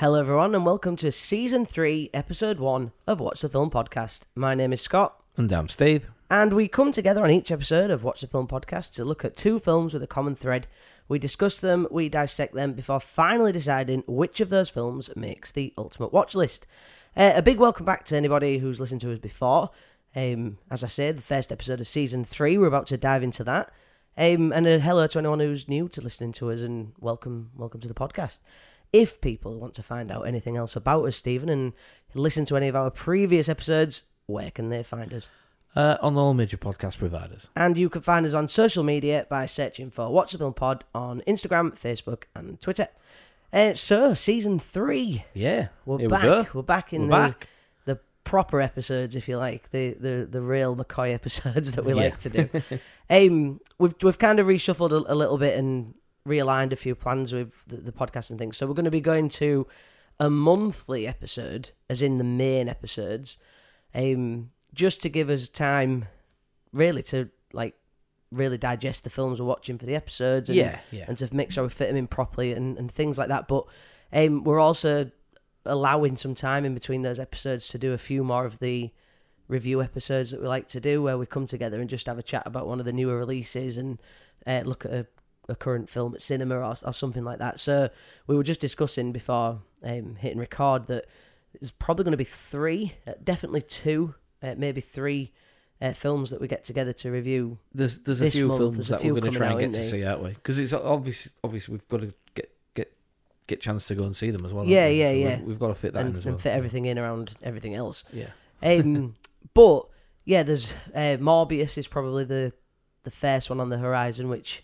Hello, everyone, and welcome to season three, episode one of Watch the Film podcast. My name is Scott, And I'm Steve. and we come together on each episode of Watch the Film podcast to look at two films with a common thread. We discuss them, we dissect them before finally deciding which of those films makes the ultimate watch list. Uh, a big welcome back to anybody who's listened to us before. Um, as I said, the first episode of season three, we're about to dive into that. Um, and a hello to anyone who's new to listening to us, and welcome, welcome to the podcast. If people want to find out anything else about us, Stephen, and listen to any of our previous episodes, where can they find us? Uh, on all major podcast providers. And you can find us on social media by searching for Watch the Film Pod on Instagram, Facebook, and Twitter. Uh, so, season three, Yeah. we're here back. we go. are back in We're the back. the proper episodes, if you like, the the the real McCoy episodes that we Yeah. like to do. um, we've we've kind of reshuffled a, a little bit and realigned a few plans with the, the podcast and things. So we're going to be going to a monthly episode, as in the main episodes, um, just to give us time, really, to like really digest the films we're watching for the episodes. And, Yeah, yeah. and to make sure we fit them in properly and, and things like that. But um, we're also allowing some time in between those episodes to do a few more of the review episodes that we like to do, where we come together and just have a chat about one of the newer releases and uh, look at a, a current film at cinema or, or something like that. So we were just discussing before um, hitting record that there's probably going to be three, uh, definitely two, uh, maybe three. Uh, films that we get together to review There's there's a few month, films there's that few we're going to try and get to see, aren't we? Because it's obvious, obviously we've got to get get get chance to go and see them as well. Yeah, we? yeah, So yeah. We've got to fit that and, in as and well. fit everything in around everything else. Yeah. Um, but yeah, there's uh, Morbius is probably the the first one on the horizon, which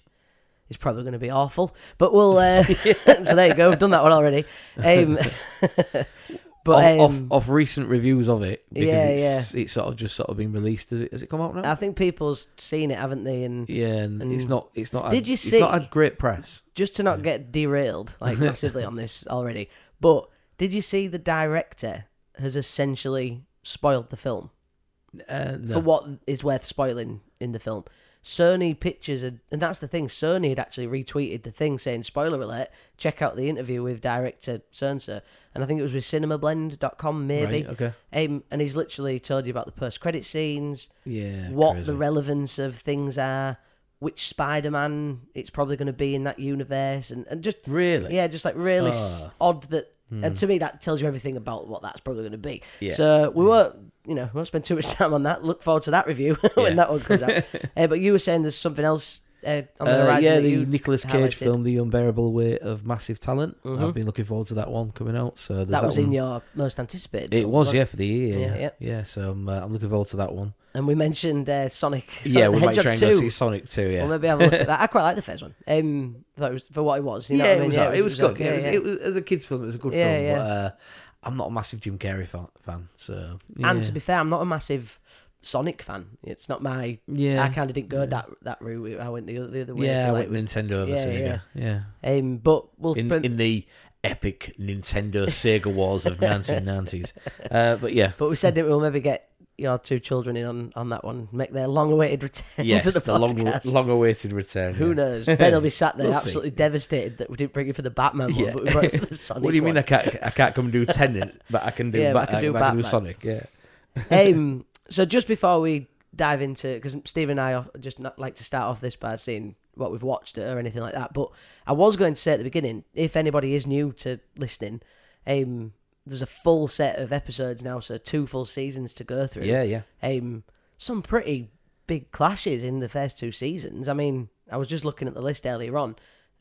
is probably going to be awful. But we'll uh, so there you go. We've done that one already. Um, but off, um, off, off recent reviews of it because Yeah, it's it's sort of just sort of been released. Has it has it come out now? I think people's seen it, haven't they? And yeah, and, it's not it's not Did had, you it's not see- had great press. just to not get derailed like massively on this already. But did you see the director has essentially spoiled the film? Uh, no. for what is worth spoiling in the film. Sony Pictures, had, and that's the thing. Sony had actually retweeted the thing saying, "Spoiler alert! Check out the interview with director Cernsa." And I think it was with CinemaBlend.com, maybe. Right, okay. Um, and he's literally told you about the post-credit scenes, Yeah. what crazy. the relevance of things are, which Spider-Man it's probably going to be in that universe, and, and just really yeah, just like really Ah. odd that. And to me, that tells you everything about what that's probably going to be. Yeah. So we won't, you know, we won't spend too much time on that. Look forward to that review when Yeah. that one comes out. uh, but you were saying there's something else uh, on the Uh, yeah, the you Nicolas Cage film, The Unbearable Weight of Massive Talent. Mhm. I've been looking forward to that one coming out. So there's That was one. in your most anticipated. It was, yeah, for the year. Yeah, Yeah, yeah. yeah. so I'm, uh, I'm looking forward to that one. And we mentioned uh, Sonic. Sonic yeah, the we might Hedgehog try and 2. go see Sonic 2, yeah. Well, maybe have a look at that. I quite like the first one. Um, I thought it was for what it was. You know yeah, what I it mean? was, yeah, alright. it was, good. okay, yeah, it, was, yeah. it was as a kids' film. It was a good Yeah, film, yeah. but uh, I'm not a massive Jim Carrey fan. fan so yeah. And to be fair, I'm not a massive Sonic fan. It's not my. yeah, I kind of didn't go that that route. I went the other, the other way. Yeah, I went like. Nintendo over Yeah, Sega. Yeah, Um, but we'll in but, in the epic Nintendo Sega wars of 1990s. Uh, but yeah, but we said that we'll maybe get your two children in on, on that one, make their long-awaited return yes, to the, the, long podcast. long awaited return. Who yeah. knows? Ben will be sat there We'll see. absolutely devastated that we didn't bring you for the Batman one, but we for the Sonic What do you mean one. I can't I can't come do Tenet, but I can do Yeah, Bat- I can do I can do. Sonic? Yeah. um, so just before we dive into, because Steve and I just not like to start off this by saying what we've watched or anything like that, but I was going to say at the beginning, if anybody is new to listening, um, there's a full set of episodes now, so two full seasons to go through. Yeah, yeah. Um, some pretty big clashes in the first two seasons. I mean, I was just looking at the list earlier on.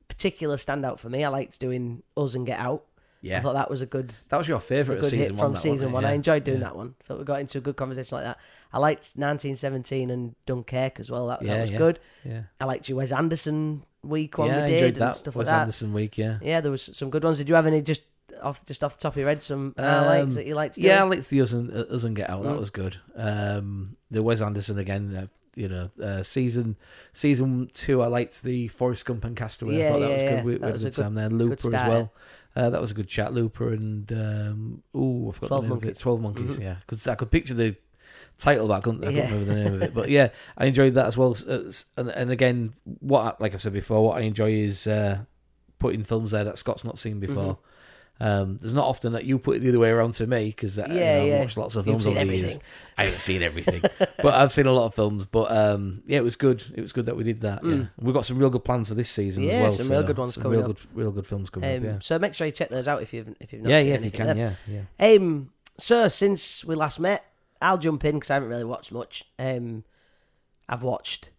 Particular standout for me, I liked doing Us and Get Out. Yeah, I thought that was a good That was your favourite good season hit one. from season one. Yeah. I enjoyed doing yeah. that one. Thought we got into a good conversation like that. I liked 1917 and Dunkirk as well. That, that was yeah. good. Yeah. I liked Wes Anderson week one yeah, we I did enjoyed and that. stuff Wes like that. Anderson week, yeah. Yeah, there was some good ones. Did you have any just off just off the top of your head some highlights Um, that you liked? Yeah, I doing? liked the Us and, uh, Us and Get Out. That Mm. was good. Um, the Wes Anderson again. Uh, you know, uh, season season two. I liked the Forrest Gump and Castaway. Yeah, I thought that yeah, was yeah. good. We, we That had was a a good time there. Looper as well. Uh, that was a good chat. Looper and um, oh, I've got 12 the name of it. Monkeys. Twelve Monkeys. Mhm. Yeah, because I could picture the title, but I couldn't, I couldn't Yeah. remember the name of it. But yeah, I enjoyed that as well. Uh, And, and again, what like I said before, what I enjoy is uh, putting films there that Scott's not seen before. Um, there's not often that you put it the other way around to me because uh, Yeah, you know, I've watched lots of films over the years. I haven't seen everything, but I've seen a lot of films. But um, yeah, it was good. It was good that we did that. Yeah, Mm. we've got some real good plans for this season as well. some real so good ones coming real up. good, real good films coming Um, up. Yeah, So make sure you check those out if you've if you've not yeah, seen yeah. If you anything can, yeah, yeah. Um, so since we last met, I'll jump in because I haven't really watched much. Um, I've watched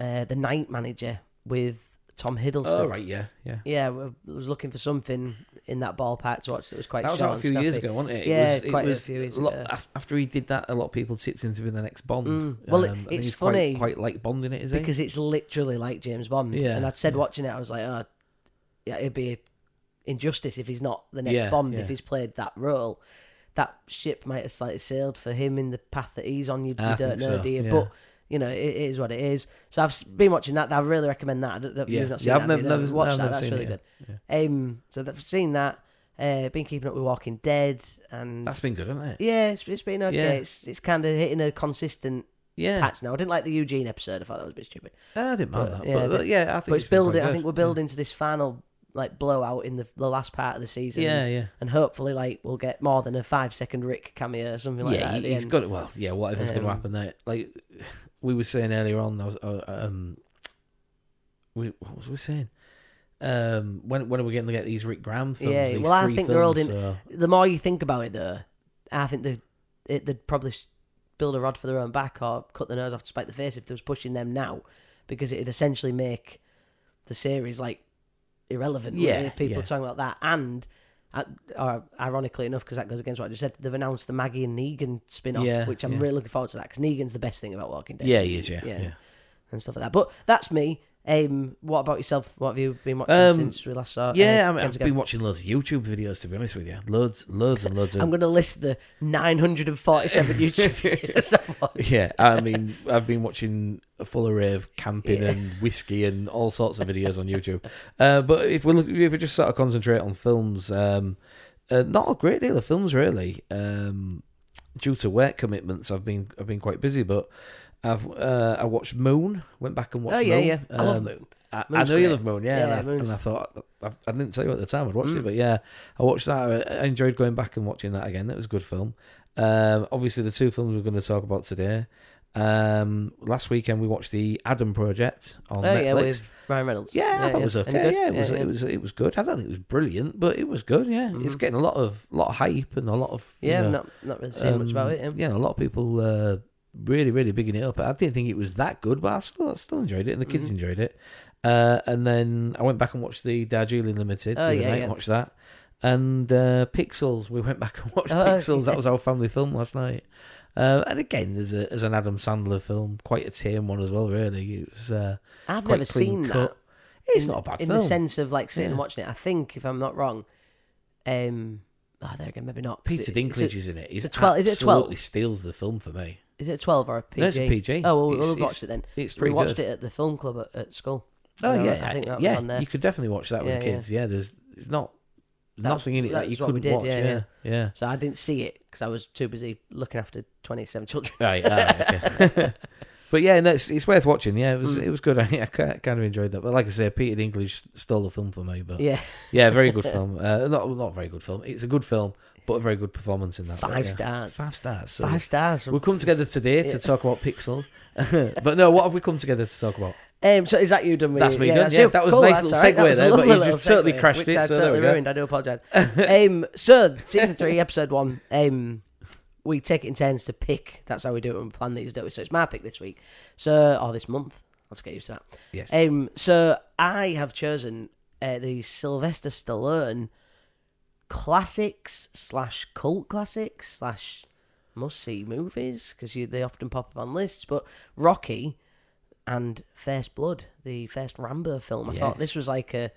uh, The Night Manager with Tom Hiddleston. Oh right, yeah, yeah. Yeah, I was looking for something in that ballpark to watch that was quite. That was out a few years ago, wasn't it? Yeah, it was, quite it a was few years lot, ago. af- After he did that, a lot of people tipped him to be the next Bond. Mm. Well, Um, it's funny quite, quite like Bond in it, is he? because it's literally like James Bond. Yeah, and I'd said yeah. watching it, I was like, oh, yeah, it'd be an injustice if he's not the next Yeah, Bond if he's played that role. That ship might have slightly sailed for him in the path that he's on. You, you don't know, so, do you? But you know, it, it is what it is. So I've been watching that. I really recommend that. I don't- Yeah. You've not seen Yeah, I've that. never- have you? No, never- watch I've that. never That's really it, good. Um, so I've seen that. Uh, been keeping up with Walking Dead, and That's been good, hasn't it? yeah, it's, it's been okay. Yeah. It's it's kind of hitting a consistent Yeah, patch now. I didn't like the Eugene episode. I thought that was a bit stupid. I didn't mind But, that. yeah, but, I but did- yeah, I think But it's quite building. I think we're building to this final like blowout in the the last part of the season. Yeah, yeah. and hopefully like we'll get more than a five second Rick cameo or something like that. yeah, At the he- he's got it. Well, yeah, whatever's going Um, to happen there. Like we were saying earlier on, I was, uh, um, we, what was we saying? Um, when when are we going to get these Rick Grimes films? Yeah, well, I think they're all in- so- The more you think about it, though, I think they it, they'd probably build a rod for their own back or cut their nose off to spite the face if they was pushing them now, because it'd essentially make the series like irrelevant. Yeah, if people yeah. talking about that and. Uh, Or ironically enough, because that goes against what I just said, they've announced the Maggie and Negan spin-off, Yeah, which I'm yeah. really looking forward to that because Negan's the best thing about Walking Dead. Yeah, he is. Yeah, Yeah. yeah. and stuff like that. But that's me. Um, what about yourself? What have you been watching Um, since we last saw? Yeah, uh, I mean, Gunn? been watching loads of YouTube videos. To be honest with you, loads, loads and loads of. I'm going to list the 947 YouTube videos I've watched. yeah, I mean, I've been watching a full array of camping Yeah. and whiskey and all sorts of videos on YouTube. Uh, but if we look, if we just sort of concentrate on films, um, uh, not a great deal of films really. Um, due to work commitments, I've been I've been quite busy, but I've uh, I watched Moon. Went back and watched. Oh yeah, Moon. yeah. I love Um, Moon. I, I know you love Moon, yeah. Yeah, and, I, and I thought I, I didn't tell you at the time I'd watched Mm. it, but yeah, I watched that. I enjoyed going back and watching that again. That was a good film. Um, obviously, the two films we're going to talk about today. Um, last weekend we watched the Adam Project on Oh Netflix. yeah, with Ryan Reynolds. Yeah, I thought it was okay. good? Yeah, it was. yeah. It was. It was good. I don't think it was brilliant, but it was good. Yeah, it's Mhm. getting a lot of lot of hype and a lot of you Yeah, know, not not really seen much about it. um, Yeah. Yeah, a lot of people uh, really, really bigging it up. I didn't think it was that good, but I still, I still enjoyed it, and the kids Mhm. enjoyed it. Uh, and then I went back and watched the Darjeeling Limited. Oh, the other yeah, night, yeah. watched that. And uh, Pixels, we went back and watched Oh, Pixels. That was our family film last night. Uh, and again, there's a there's an Adam Sandler film, quite a tame one as well. Really, it was. Uh, I've never seen cut. that. it's in, not a bad in film. the sense of like sitting and watching it. I think if I'm not wrong, um, oh, there again, maybe not. Peter it- Dinklage Is it, is in it. He's a 12 is it a 12? absolutely steals the film for me. Is it a 12 or a PG? No, it's a PG. Oh, well, we'll It's- watched it then. It's we watched good. it at the film club at, at school. Oh You know, yeah, I think that was yeah. on there. You could definitely watch that with Yeah, kids. Yeah, there's it's not That was- nothing in it that you couldn't did, watch. yeah, Yeah, yeah. So I didn't see it because I was too busy looking after 27 children. Right, ah, okay. but yeah, no, it's, it's worth watching. Yeah, it was Mm. it was good. I, I kind of enjoyed that. But like I say, Peter Dinklage stole the film for me. But yeah, Yeah, very good film. Uh, not not very good film. It's a good film, but a very good performance in that. but five yeah. stars. Five stars. So Five stars. We've come together today to talk about Pixels. but no, what have we come together to talk about? Um, so is that you done with That's me yeah, done, that's yeah. you. That was a Cool, nice little all right. That segue was a there, but lovely you just totally segue, crashed which it, I so there totally we go. ruined. I do apologise. um, so season three, episode one. Um, we take it in turns to pick. That's how we do it when we plan these, don't we? So it's my pick this week. So or this month. Let's get used to that. Yes. Um, so I have chosen uh, the Sylvester Stallone classics slash cult classics slash must see movies because they often pop up on lists. But Rocky and First Blood, the first Rambo film, I thought this was like a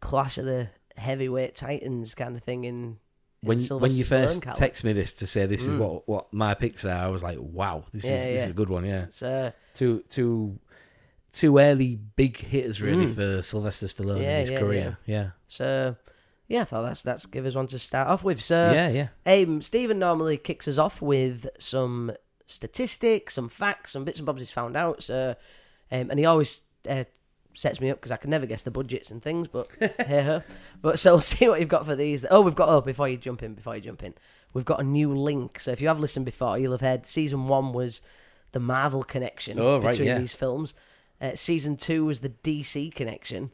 clash of the heavyweight titans kind of thing in. when when you first text me this to say this is Mm. what what my picks are, I was like, wow, this Yeah, is this is a good one. Yeah. So two two two early big hitters really Mm. for Sylvester Stallone Yeah, in his yeah, career. Yeah. so yeah, I thought that's that's give us one to start off with. So Yeah, yeah. Um, Stephen normally kicks us off with some statistics, some facts, some bits and bobs he's found out. So, um, and he always uh, sets me up because I can never guess the budgets and things. But hey ho. But so we'll see what you've got for these. Oh, we've got oh before you jump in, before you jump in, we've got a new link. So if you have listened before, you'll have heard season one was the Marvel connection Oh, right, between yeah. these films. Uh, season two was the DC connection,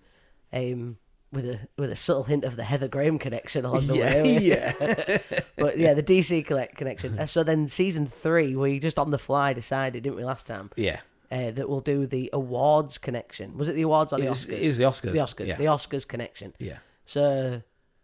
um, with a with a subtle hint of the Heather Graham connection along the yeah, way. yeah. But yeah, the DC collect- connection. Uh, so then season three, we just on the fly decided, didn't we, last time, yeah. uh, that we'll do the awards connection. Was it the awards or the It was, Oscars? it was the Oscars. the Oscars. Yeah. The Oscars connection. yeah. So,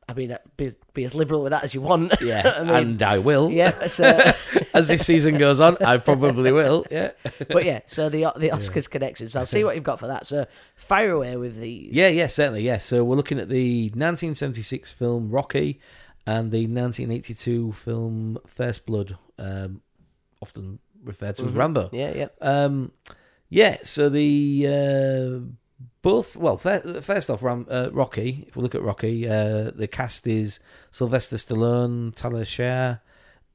I mean, uh, be, be as liberal with that as you want. Yeah. I mean, and I will. yeah. So, As this season goes on, I probably will. Yeah. but yeah, so the the Oscars connection. So I'll see what you've got for that. So fire away with these. Yeah, yeah, certainly, yeah. So we're looking at the 1976 film Rocky and the 1982 film First Blood, um, often referred to as Rambo. Yeah, yeah. Um, yeah, so the uh, both well, fir- first off, Ram, uh, Rocky. If we look at Rocky, uh, the cast is Sylvester Stallone, Talia Shire,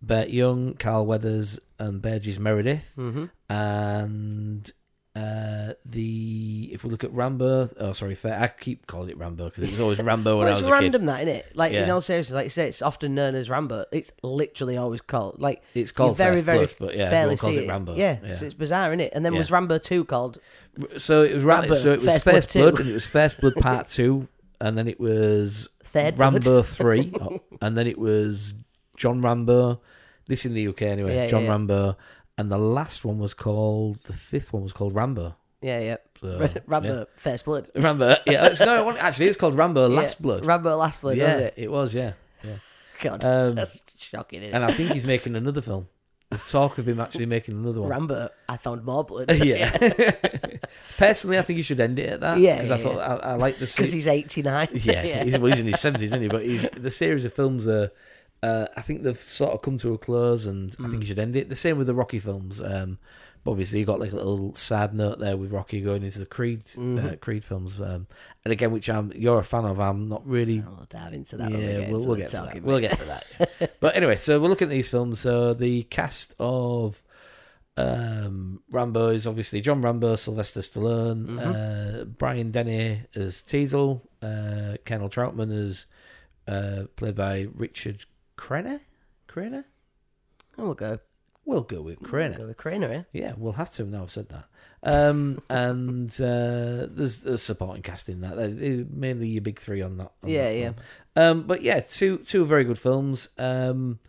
Burt Young, Carl Weathers, and Burgess Meredith. Mm-hmm. And uh, the if we look at Rambo, oh sorry, fair, I keep calling it Rambo because it was always Rambo when Well, I was a kid. random that, isn't it? Like, Yeah. in all seriousness, like you say, it's often known as Rambo. It's literally always called, like, It's called very, First very Blood, but yeah, fairly calls it Rambo. Yeah, yeah. so it's bizarre, isn't it? And then Yeah. was Rambo 2 called So it was Rambo, so it was First First, Blood Blood, and it was First Blood Part Two, and then it was Third Rambo Three, and then it was John Rambo. This in the UK anyway. John. Rambo, and the last one was called the fifth one was called Rambo. Yeah, yeah. So, Rambo yeah. First Blood. Rambo. Yeah, it's, no, it actually, it's called Rambo Last Yeah, Blood. Rambo Last Blood, yeah, was it? it was. Yeah, yeah. God, Um, that's shocking, isn't it? and I think he's making another film. There's talk of him actually making another one. Rambo, I found more blood. yeah. Personally, I think you should end it at that. Yeah, because I yeah, thought I, I like the Because se- he's 89. yeah, He's, well, he's in his seventies, isn't he? But he's the series of films are. Uh, I think they've sort of come to a close, and I think you should end it. The same with the Rocky films. Um, obviously, you got like a little sad note there with Rocky going into the Creed uh, Creed films, um, and again, which I'm you're a fan of. I'm not really We'll dive into that. yeah, get we'll, we'll get to that. We'll get to that. but anyway, so we're looking at these films. So the cast of um, Rambo is obviously John Rambo, Sylvester Stallone, Mm-hmm. uh, Brian Dennehy as Teasle, uh, Colonel Trautman as uh, played by Richard Crenna? Oh, we'll go. We'll go with We'll go with Craner, yeah? Yeah, we'll have to now I've said that. Um, and uh, there's, there's supporting cast in that. Mainly your big three on that. on Yeah, that yeah. film. Um, but yeah, two two very good films. Um,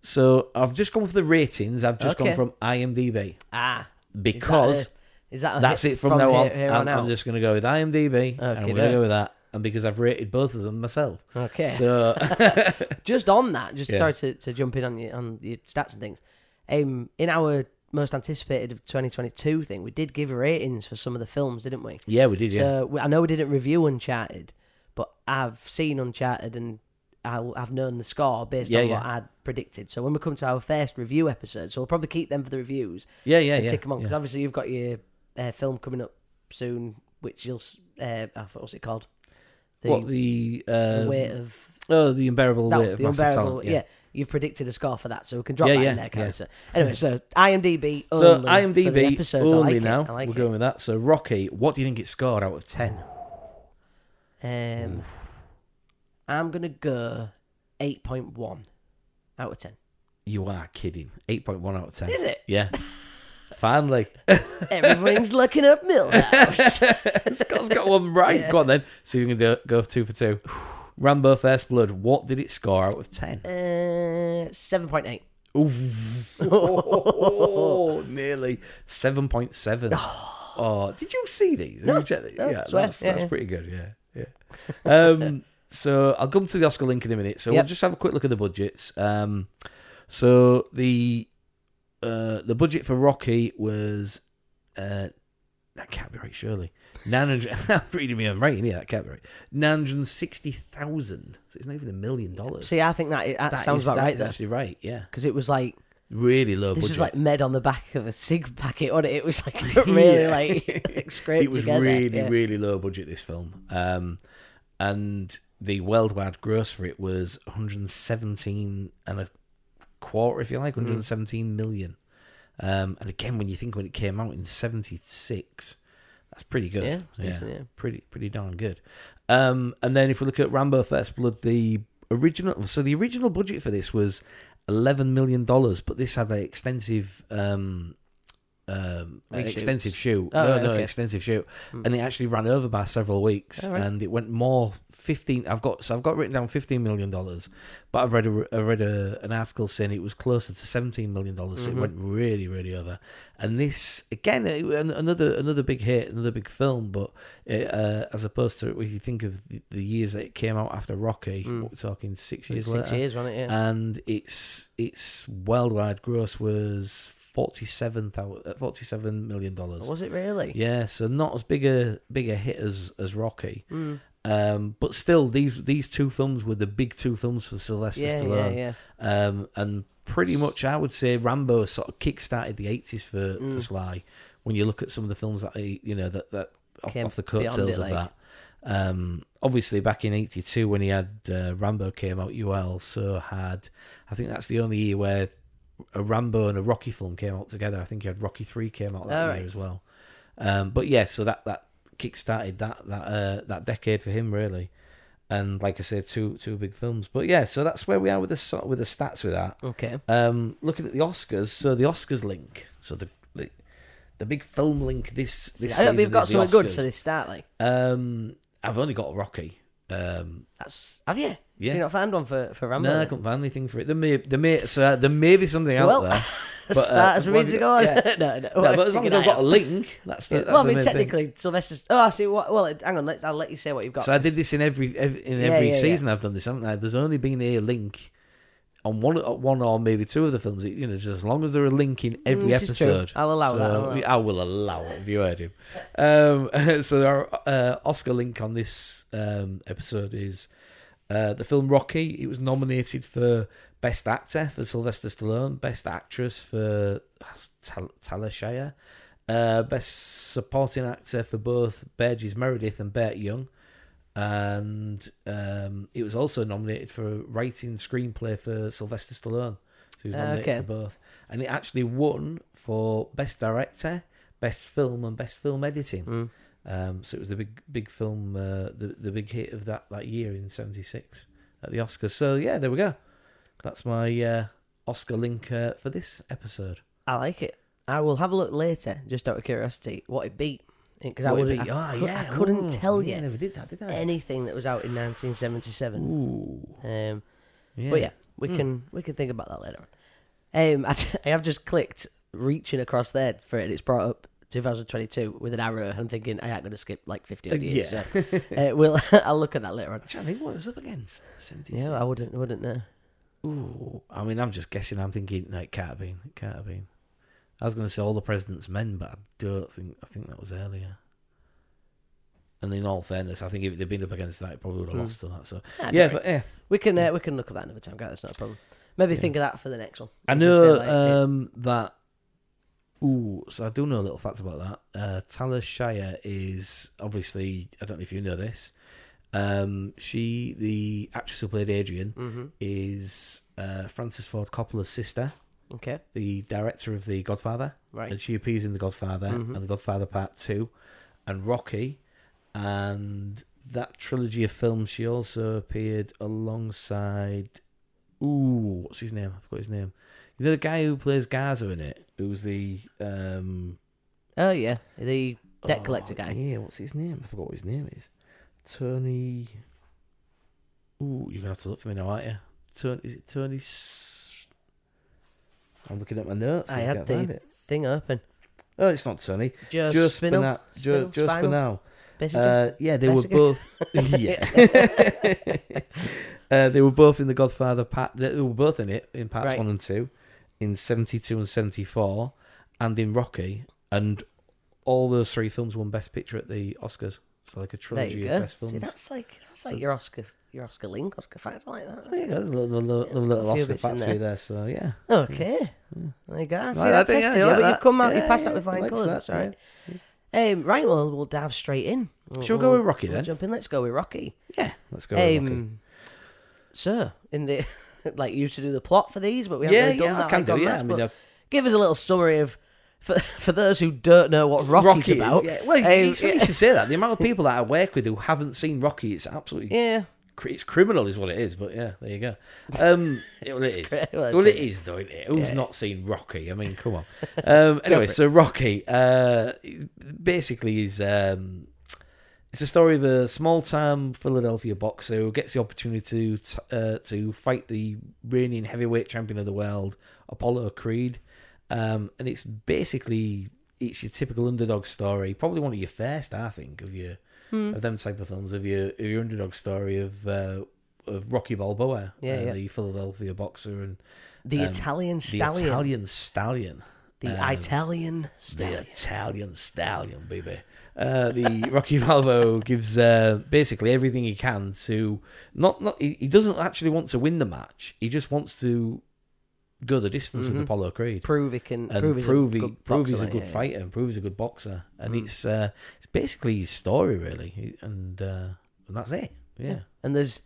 so I've just gone for the ratings. I've just Okay. gone from IMDb Ah. because Is that a, is that that's it from, now here, on. Here I'm, on I'm just going to go with IMDb, and we're going to go with that. And because I've rated both of them myself, Okay. so just on that, just Yeah. sorry to, to jump in on your on your stats and things. Um, in our most anticipated of 2022 thing, we did give ratings for some of the films, didn't we? yeah, we did. Yeah, So we, I know we didn't review Uncharted, but I've seen Uncharted and I, I've known the score based Yeah, on yeah. what I'd predicted. So when we come to our first review episode, so we'll probably keep them for the reviews yeah, yeah, and yeah. tick them on because yeah. obviously you've got your uh, film coming up soon, which you'll uh, what's it called? The, what the, uh, the weight of oh the unbearable that, weight of the unbearable. talent. yeah. you've predicted a score for that, so we can drop Yeah, that yeah, in there, yeah. yeah. Anyway, so IMDb only So the IMDb episodes. only I like now. Like We're it. going with that. So Rocky, what do you think it scored out of ten? Um, I'm gonna go eight point one out of ten. You are kidding. Eight point one out of ten. Is it? Yeah. Finally, Everything's looking up Milhouse. Scott's got one right. Go on then. See if you can do, go two for two. Rambo First Blood. What did it score out of ten? uh, seven point eight. Oh, nearly seven point seven. Oh, did you see these? No, you checked these? no, yeah, swear, that's yeah, that's yeah. pretty good. Yeah, yeah. Um, so I'll come to the Oscar link in a minute. So Yep. we'll just have a quick look at the budgets. Um, so the uh, the budget for Rocky was uh, that can't be right, surely. Nine hundred. I'm reading me. I'm writing here. That can't be right. Nine hundred sixty thousand. So it's not even a million dollars. See, I think that that, That sounds is- about that right though, actually right. Yeah, because it was like really low this budget. was like med on the back of a cig packet, wasn't it? It was like really Yeah. like scraped it was together. really, yeah. really low budget. This film, um, and the worldwide gross for it was 117 and a quarter, if you like, Hmm. 117 million. Um, and again, when you think when it came out in '76, That's pretty good. Yeah, decent, yeah. pretty pretty darn good. Um, and then if we look at Rambo First Blood, the original so the original budget for this was eleven million dollars, but this had an extensive um, um, an extensive shoot. Oh, no, right, no, okay. extensive shoot, Hmm. and it actually ran over by several weeks, Oh, right. and it went more fifteen. I've got so I've got written down fifteen million dollars, but I've read a, I read a, an article saying it was closer to seventeen million dollars. So Mhm. it went really, really over. And this again, it- another another big hit, another big film, but it, uh, as opposed to when you think of the, the years that it came out after Rocky, Mm. we're talking six Six years later, years, wasn't it? Yeah. and its its worldwide gross was forty seven thousand forty seven million dollars. was it really? Yeah, so not as big a big a hit as as Rocky, Mm. um, but still these these two films were the big two films for Sylvester Yeah, yeah, Stallone, yeah. um, and pretty much I would say Rambo sort of kick-started the eighties for, for Mm. Sly. When you look at some of the films that he, you know that that off, off the coattails of like. that. Um, obviously, back in '82 when he had uh, Rambo came out, you also had. I think that's the only year where a Rambo and a Rocky film came out together. I think you had Rocky Three came out that Oh, year right. as well. Um, but yeah, so that that kick-started that that uh, that decade for him really. And like I said, two two big films. But yeah, so that's where we are with the with the stats with that. Okay. Um, looking at the Oscars, so the Oscars link, so the the, the big film link this this I don't season think we've got something good for this start. Like Um, I've only got Rocky. Um, that's have you? Yeah. You not found one for for Rambo? no, I couldn't find anything for it. There may, there may, so there may be something out there. But, uh, for what me to go on. Yeah. no, no. No, but as long as I've got a link, that's the. That's well, I mean, main thing. technically, Sylvester's. Oh, I see. What, well, hang on. Let's. I'll let you say what you've got. So I did this in every, every in every yeah, yeah. season. I've done this, haven't I? There's only been a link on one, one or maybe two of the films. You know, just as long as there are a link in every Mm, this episode. I'll allow that, I'll allow I will allow it if you heard him. Um, so our uh, Oscar link on this um, episode is uh, the film Rocky. It was nominated for Best Actor for Sylvester Stallone, Best Actress for Tal- Talia Shire, uh, Best Supporting Actor for both Burgess Meredith and Burt Young, and um, it was also nominated for Writing Screenplay for Sylvester Stallone. So he was Ah, nominated okay. for both, and it actually won for Best Director, Best Film, and Best Film Editing. Mm. Um, so it was the big big film, uh, the the big hit of that that year in '76 at the Oscars. So yeah, there we go. That's my uh, Oscar link uh, for this episode. I like it. I will have a look later, just out of curiosity, what it beat. Because I would. I, Ah, cou- I couldn't Ooh, tell yeah, you never did that, did I? anything that was out in 1977. Ooh, Um, yeah. But yeah, we Mm. can we can think about that later on. Um, I, I have just clicked reaching across there for it. It's brought up 2022 with an arrow. I'm thinking I ain't gonna skip like 50 Uh, years. yeah. So, uh, we'll I'll look at that later on. To think what it was up against. 76. Yeah, I wouldn't wouldn't know. Ooh, I mean, I'm just guessing. I'm thinking no, it can't have been. It can't have been. I was going to say all the president's men, but I don't think. I think that was earlier. And in all fairness, I think if they'd been up against that, it probably would have Hmm. lost to that. So Ah, yeah, but yeah, we can uh, we can look at that another time. guys. That's not a problem. Maybe Yeah. think of that for the next one. I know like, um, that. Ooh, so I do know a little fact about that. Uh, Talia Shire is obviously. I don't know if you know this. Um, she, the actress who played Adrian, mhm. is uh, Francis Ford Coppola's sister, Okay, the director of The Godfather. right. and she appears in The Godfather Mhm. and The Godfather Part Two, and Rocky, and that trilogy of films. She also appeared alongside. Ooh, what's his name? I forgot his name. You know the guy who plays Gazzo in it, who's the um Oh yeah, the debt oh, collector guy. Yeah, what's his name? I forgot what his name is. Tony. Ooh, you're gonna have to look for me now, aren't you? Tony, is it Tony? I'm looking at my notes. I had the thing open. Oh, it's not Tony. Joe, Joe Spinell. Joe, Spinell, Joe Spinal? Spinell. Uh, yeah, they were Bessiger? both. yeah, uh, they were both in the Godfather part. They were both in it in parts Right. one and two, in seventy two and seventy four, and in Rocky. And all those three films won Best Picture at the Oscars. So like a there trilogy you of best films. See, that's like that's like So- your Oscar, your Oscar link, Oscar facts like that. So, yeah, there's a little, little, Yeah, little, Oscar facts there. there. So yeah, Okay, Yeah. there you go. See, I that's think- yeah, still, you but like you've come out, that? you've passed that Yeah, with flying colours. that, That's right. Um, right, well, we'll dive straight in. We'll, Shall we go with Rocky we'll then? Jump in. Let's go with Rocky. yeah. Let's go. with Rocky. Um, so in the like you used to do the plot for these, but we Yeah, haven't really yeah, done I that. can like do. Yeah, I mean, I've- give us a little summary of for for those who don't know what Rocky's Rocky is, about, yeah. Well, um, it's funny you should say that. The amount of people that I work with who haven't seen Rocky, it's absolutely yeah, it's criminal, is what it is. But yeah, there you go. Um, it, well, it is. well, Well, it is though. Isn't it? Who's Yeah. not seen Rocky? I mean, come on. Um, anyway, so Rocky, uh, basically, is um, it's a story of a small-time Philadelphia boxer who gets the opportunity to uh, to fight the reigning heavyweight champion of the world, Apollo Creed, um, and it's basically it's your typical underdog story. Probably one of your first, I think, of your Hmm. of them type of films of your of your underdog story of uh, of Rocky Balboa, Yeah, uh, yeah. the Philadelphia boxer and the um, Italian the stallion, Italian stallion, the um, Italian the stallion. Italian stallion, baby. Uh, the Rocky Balboa gives uh, basically everything he can to not not he, he doesn't actually want to win the match. He just wants to go the distance with Mhm. Apollo Creed Prove he can. and prove, prove, he's he, a good prove he's a good yeah, yeah. fighter and prove he's a good boxer. And Mm. it's uh, it's basically his story really, and uh, and that's it. Yeah. And there's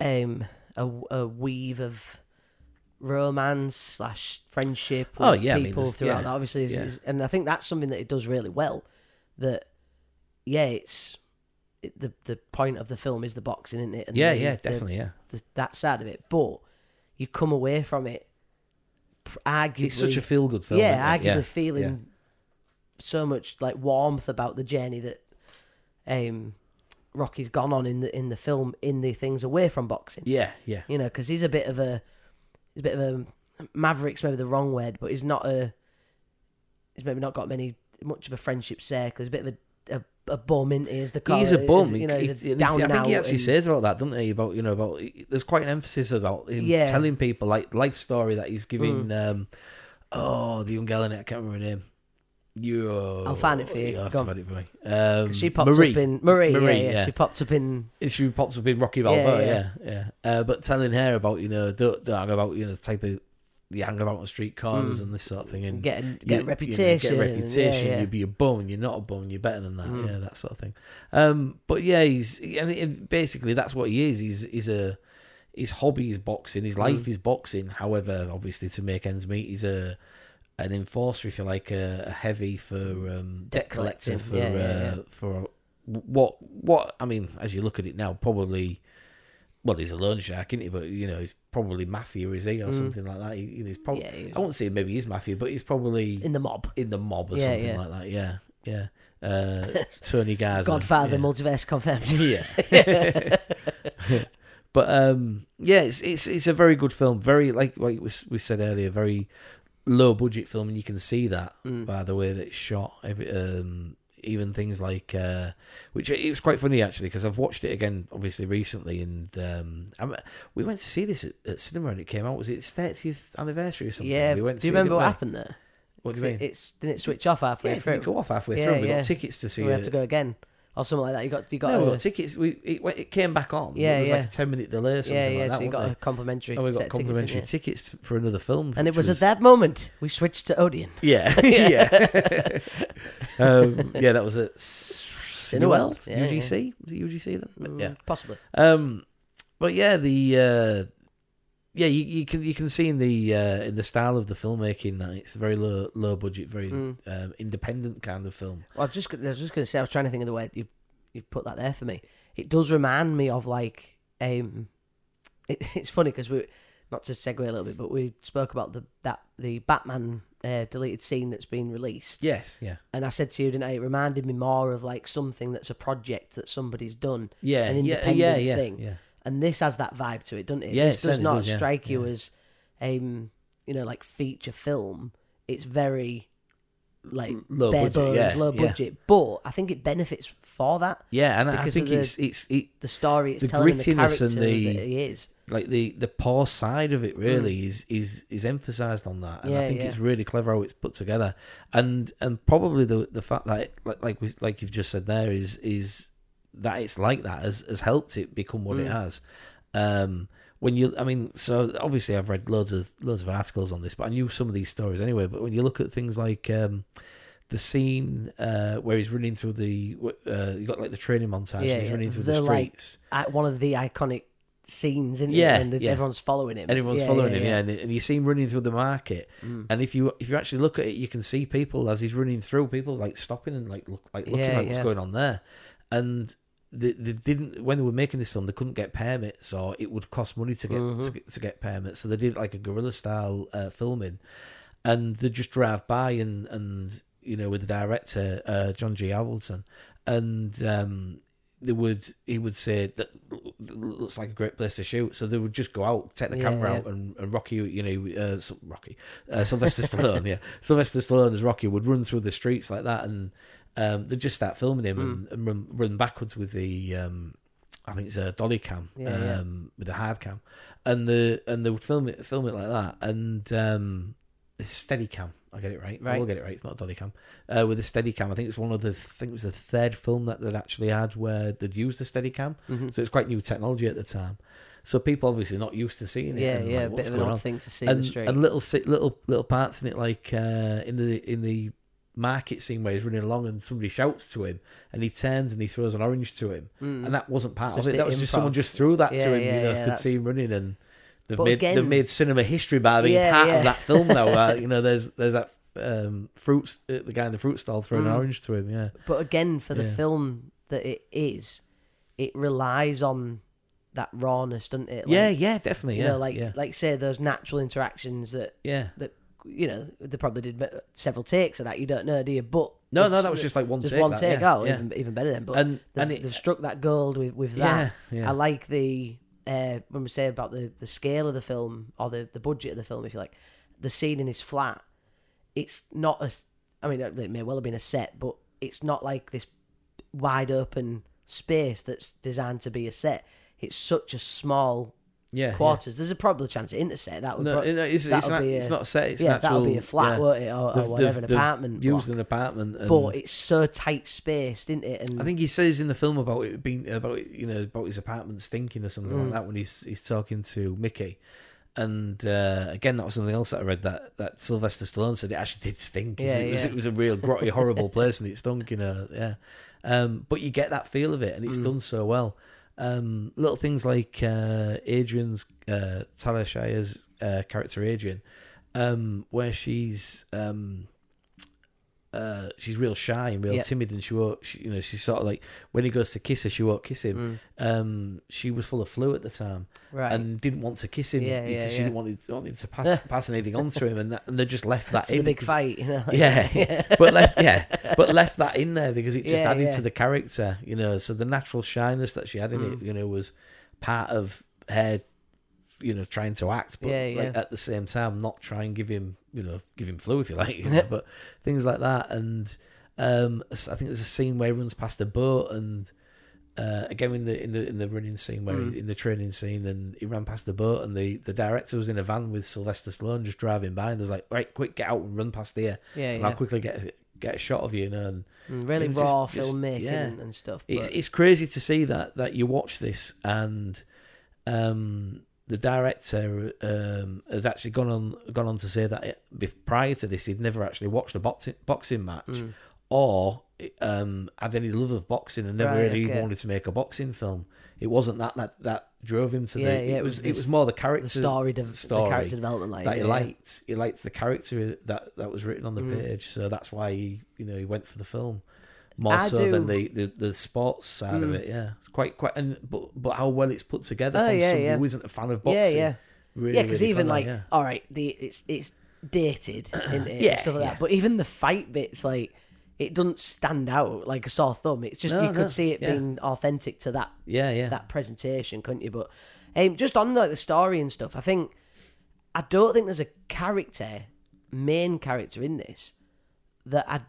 um a, a weave of romance slash friendship with Oh, yeah, I mean, people throughout yeah, that obviously is, yeah. is- and I think that's something that it does really well that yeah it's it, the the point of the film is the boxing isn't it and Yeah, the- yeah, the- definitely, yeah. the, that side of it but you come away from it arguably It's such a feel good film. yeah arguably feeling so much like warmth about the journey that um Rocky's gone on in the in the film in the things away from boxing Yeah, yeah. you know, because he's a bit of a, he's a bit of a maverick's maybe the wrong word, but he's not a, he's maybe not got many much of a friendship circle. He's a bit of a, a, a bum, he? Is the He's a bum. You know, He- he's he- I think he actually and- says about that, doesn't he? About you know about there's quite an emphasis about him Yeah. telling people like life story that he's giving. Um, oh, the young girl in it, I can't remember her name. You. I'll find it for you. You'll have Go to on. find it for me. Um, She popped Marie. up in Marie. Marie, yeah, yeah, yeah. She popped up in. She pops up in Rocky Balboa, Yeah, yeah, yeah. Uh, but telling her about you know about you know the type of you hang about on street corners Mm. and this sort of thing and Get a- you- get a you know, reputation get reputation. yeah, yeah. You'd be a bum. You're not a bum. You're better than that. Mm. Yeah, that sort of thing. Um, but yeah, he's and basically that's what he is. He's he's a his hobby is boxing. His life Mm. is boxing. However, obviously to make ends meet, he's a an enforcer, if you like, a, a heavy for um, debt, Debt collector for Yeah, yeah, uh, for what what I mean. As you look at it now, probably. Well, he's a loan shark, isn't he? But you know, he's probably mafia, is he, or Mm. something like that? He, you know, he's probably. Yeah, he- I won't say maybe he's mafia, but he's probably in the mob. in the mob or Yeah, something yeah. like that. Yeah, yeah. Uh, Tony Gazzo, Godfather, yeah. multiverse confirmed. yeah. but um, yeah, it's it's it's a very good film. Very like like we, we said earlier, very low budget film, and you can see that Mm. by the way that it's shot. Every, um, even things like uh, which it was quite funny actually because I've watched it again obviously recently, and um, we went to see this at, at cinema and it came out. Was it its thirtieth anniversary or something? Yeah. we went. Do you it, remember what happened there? What do you mean? It's didn't it switch off halfway yeah, it through? didn't go off halfway Yeah, through. We yeah. got tickets to see we it. had to go again, or something like that. You got you got. no, we got tickets. We it, it came back on. Yeah, it was yeah. like a ten minute delay or something yeah, yeah. like that. so you got a complimentary. and we got tickets, complimentary you? tickets for another film, And it which was, at that moment we switched to Odeon. Yeah, yeah, um, yeah. That was at Cineworld, yeah, UGC. Was it UGC then? Mm, yeah. possibly. Um, but yeah, the uh, yeah, you, you can you can see in the uh, in the style of the filmmaking that it's a very low low budget, very Mm. um, independent kind of film. Well, I was just I was just going to say I was trying to think of the way you've you've put that there for me. It does remind me of like um, it, it's funny because we not to segue a little bit, but we spoke about the that the Batman uh, deleted scene that's been released, Yes, yeah, and I said to you, didn't I? It reminded me more of like something that's a project that somebody's done, yeah, An independent yeah, yeah, thing. yeah. And this has that vibe to it, doesn't it? Yeah, this it does not does, yeah, strike you yeah. as um, you know, like feature film. It's very like Low bare budget, bones, yeah, low yeah. budget. But I think it benefits for that. Yeah, and I think the- it's it's it, The story it's The telling and the grittiness character and the- that he is. like the the poor side of it really is is is emphasized on that and Mm. Yeah, i think yeah. it's really clever how it's put together and and probably the the fact that like like we like you've just said there is is that it's like that has has helped it become what it Mm. has um when you i mean so obviously i've read loads of loads of articles on this but i knew some of these stories anyway but when you look at things like um the scene uh, where he's running through the uh, you got like the training montage Yeah, and he's yeah. running through The, the streets Uh, one of the iconic scenes, isn't Yeah. And yeah. everyone's following him. Everyone's Yeah, following him, yeah, and, and you see him running through the market. Mm. And if you if you actually look at it, you can see people as he's running through, people like stopping and like look like looking like what's going on there. And they, they didn't when they were making this film, they couldn't get permits, or it would cost money to get Mhm. to, get- to get permits. So they did like a guerrilla style uh, filming, and they just drive by and and you know with the director uh, John G. Avildsen, and um, they would he would say that looks like a great place to shoot. So they would just go out, take the Yeah, camera yeah. out, and, and Rocky, you know, uh, Rocky, uh, Sylvester Stallone, yeah, Sylvester Stallone as Rocky would run through the streets like that, and um, they'd just start filming him and, Mm. and run, run backwards with the. Um, I think it's a dolly cam, Yeah, yeah. um, with a hard cam, and the and they would film it film it like that, and um, it's steady cam. I get it right. I will get it right. It's not a dolly cam. Uh, with a steady cam, I think it's one of the. I think it was the third film that they'd actually had where they'd used the steady cam. Mhm. So it's quite new technology at the time. So people obviously not used to seeing it. yeah, yeah, like, a bit of an odd on? thing to see in And, the street. and little little little parts in it, like uh, in the in the market scene where he's running along and somebody shouts to him, and he turns and he throws an orange to him, Mm. and that wasn't part Just of it. That was just someone just threw that Yeah, to him. yeah, you know, yeah, could see him running, and they've But made again- they've made cinema history by being part of that film now. Uh, you know, there's there's that um, fruits uh, the guy in the fruit stall throwing an Mm. orange to him. Yeah, But again, for the film that it is, it relies on that rawness, doesn't it? Like, yeah, yeah, definitely. You Yeah, know, like yeah, like say those natural interactions that yeah. that you know they probably did several takes of that. You don't know, do you? But No, no, that was just like one just take. one that, take. yeah, oh, yeah. even even better then. But and they've, and it, they've struck that gold with with that. yeah, yeah. I like the uh, when we say about the, the scale of the film or the, the budget of the film, if you like, the scene in his flat. It's not a. I mean, it may well have been a set, but it's not like this wide open space that's designed to be a set. It's such a small yeah, quarters. There's a probable chance of interset. That Yeah. would No, pro- it- it's, it's, not, be it's a- not set. It's yeah, natural. that'll be a flat, yeah. won't it, or, or whatever, an apartment. Used block. an apartment, and but it's so tight spaced, isn't it? And I think he says in the film about it being about you know about his apartment stinking or something Mm. like that when he's he's talking to Mickey. And uh, again, that was something else that I read that, that Sylvester Stallone said it actually did stink. Yeah, it, was, yeah. it was a real grotty, horrible place, and it stunk. You know, yeah. Um, but you get that feel of it, and it's Mm. done so well. Um, little things like uh, Adrian's uh, uh, character Adrian, um, where she's um, uh, she's real shy and real Yeah. timid, and she won't. She, you know, she's sort of like when he goes to kiss her, she won't kiss him. Mm, Um, she was full of flu at the time right. and didn't want to kiss him Yeah, because yeah, she didn't want, it, want him to pass pass anything on to him, and that, and they just left that in the big fight, you know. like- Yeah, but left yeah, but left that in there because it just added to the character, you know. So the natural shyness that she had in it, Mm. you know, was part of her, you know, trying to act, but Yeah, like at the same time not try and give him, you know, give him flu if you like, you know, but things like that. And um, I think there's a scene where he runs past a boat and. Uh, again in the in the in the running scene where Mm. he, in the training scene and he ran past the boat and the, the director was in a van with Sylvester Stallone just driving by and was like right quick get out and run past here yeah, and yeah. I'll quickly get get a shot of you, you know. And Mm, really raw just- filmmaking yeah. and, stuff. it's it's crazy to see that that you watch this and um, the director um, has actually gone on gone on to say that it, prior to this he'd never actually watched a boxing boxing match Mm. or um, had any love of boxing and never Right, really okay. wanted to make a boxing film. It wasn't that that that drove him to Yeah, the. yeah, it, was was it was more the character the story, de- story the character development, like that he yeah. liked. He liked the character that that was written on the Mm. page, so that's why he you know he went for the film more I so than the, the, the sports side of Mm. it. Yeah, it's quite quite and but but how well it's put together Oh, from yeah, yeah. who isn't a fan of boxing. yeah, yeah, really, yeah. Because really even like, yeah. all right, the it's it's dated, isn't it? Yeah, stuff like that. But even the fight bits, like, it doesn't stand out like a sore thumb. It's just No, you could see it being authentic to that yeah, yeah, that presentation, couldn't you? But um, just on like the story and stuff, I think I don't think there's a character, main character in this that I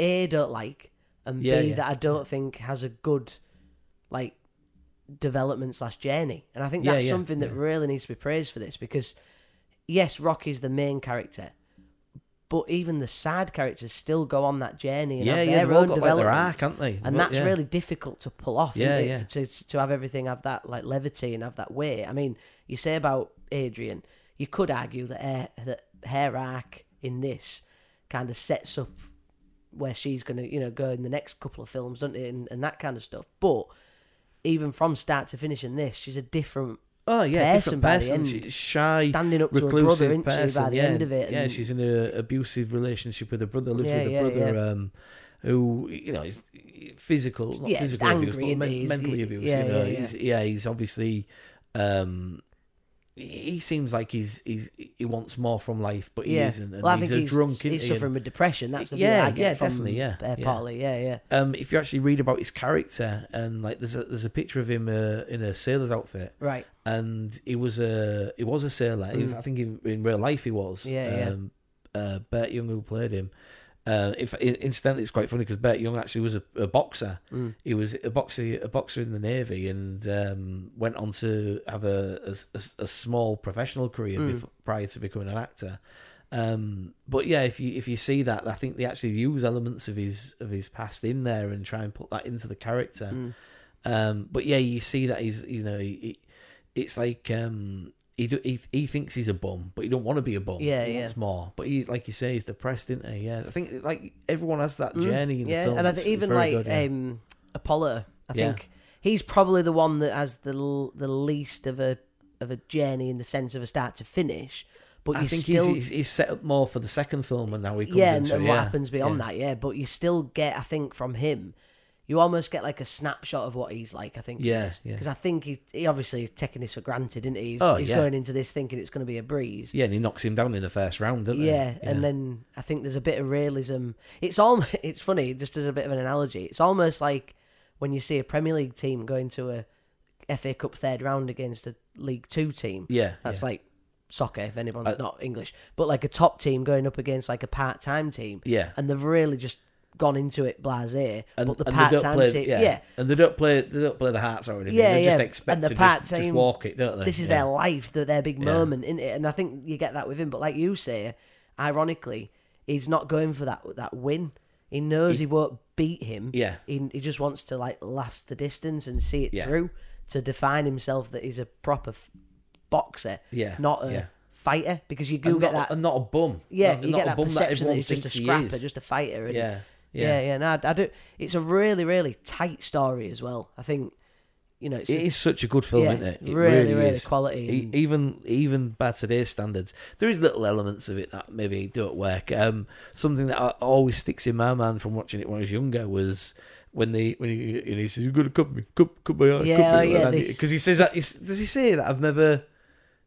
a don't like, and Yeah, b yeah. that I don't think has a good like development slash journey. And I think Yeah, that's yeah, something that yeah. really needs to be praised for this because yes, Rocky's the main character. But even the sad characters still go on that journey and yeah, have yeah. their They've all own got like development their arc, haven't they? and that's yeah. really difficult to pull off. Yeah, isn't it? yeah. For- To to have everything have that like levity and have that weight. I mean, you say about Adrian, you could argue that her, that her arc in this kind of sets up where she's going to you know go in the next couple of films, doesn't it, and, and that kind of stuff. But even from start to finish in this, she's a different Oh yeah, person different the person. She's shy, standing up to her brother, reclusive isn't she, person. by the yeah, end of it? yeah. She's in an abusive relationship with her brother. Lives Yeah, with yeah, her brother, yeah. um, who you know is physical, not Yeah, physical angry, abuse, but men- mentally abuse. yeah, you know, yeah, yeah. he's yeah, he's obviously. Um, he seems like he's he's he wants more from life, but he yeah. isn't. And well, he's a he's, drunk. he's he? Suffering with depression. That's the Yeah, I get yeah, from, definitely, yeah, uh, yeah. partly, yeah, yeah. um, if you actually read about his character and like there's a there's a picture of him uh, in a sailor's outfit, Right. and he was a he was a sailor. Mm. I think in, in real life he was. Yeah, yeah. um, Uh, Burt Young who played him. Uh, if incidentally, it's quite funny because Burt Young actually was a, a boxer. Mm. He was a boxer, a boxer in the navy, and um, went on to have a a, a- a small professional career Mm. before, prior to becoming an actor. Um, but yeah, if you if you see that, I think they actually use elements of his of his past in there and try and put that into the character. Mm. Um, but yeah, you see that he's you know he- it's like um, he, do, he he thinks he's a bum, but he don't want to be a bum. Yeah, he yeah. wants more. But he like you say, he's depressed, isn't he? Yeah, I think like everyone has that Mm. journey in the yeah, film. and I think even like good, yeah. um, Apollo, I Yeah. think he's probably the one that has the l- the least of a of a journey in the sense of a start to finish. But I think still, he's, he's set up more for the second film, and now he comes yeah, and, into and it, what happens beyond that, yeah. But you still get, I think, from him, you almost get like a snapshot of what he's like. I think, Yeah, yeah. because I think he, he obviously is taking this for granted, isn't he? He's, Oh, he's yeah. going into this thinking it's going to be a breeze. Yeah, and he knocks him down in the first round, doesn't Yeah, he? and then I think there's a bit of realism. It's all it's funny, just as a bit of an analogy. It's almost like when you see a Premier League team going to a FA Cup third round against a League Two team. yeah, That's yeah. like soccer if anyone's Uh, not English, but like a top team going up against like a part time team, yeah. and they've really just gone into it blasé. And, but the and don't play, team, yeah. yeah, and they don't play, they don't play the hearts or anything. Yeah, they just yeah. expect And the to just, just walk it, don't they? this is yeah. their life, their, their big Yeah. moment, in it? And I think you get that with him. But like you say, ironically, he's not going for that that win. He knows he, won't beat him. Yeah, He, he just wants to like last the distance and see it through to define himself that he's a proper f- boxer, yeah, not a fighter. Because you do and get not, that, and not a bum. yeah, not, you not get a that bum perception that, everyone he's just a scrapper, just a fighter. And, yeah, yeah, yeah. yeah. No, I, I do. It's a really, really tight story as well. I think, you know, it's It is such a good film, yeah, isn't it? It really, really is. quality. E- even even by today's standards, there is little elements of it that maybe don't work. Um, something that always sticks in my mind from watching it when I was younger was when they when he, he says, "You're gonna cut me, cut, cut my eye, Yeah, cut oh, yeah, they- he- because he says that. Does he say that I've never?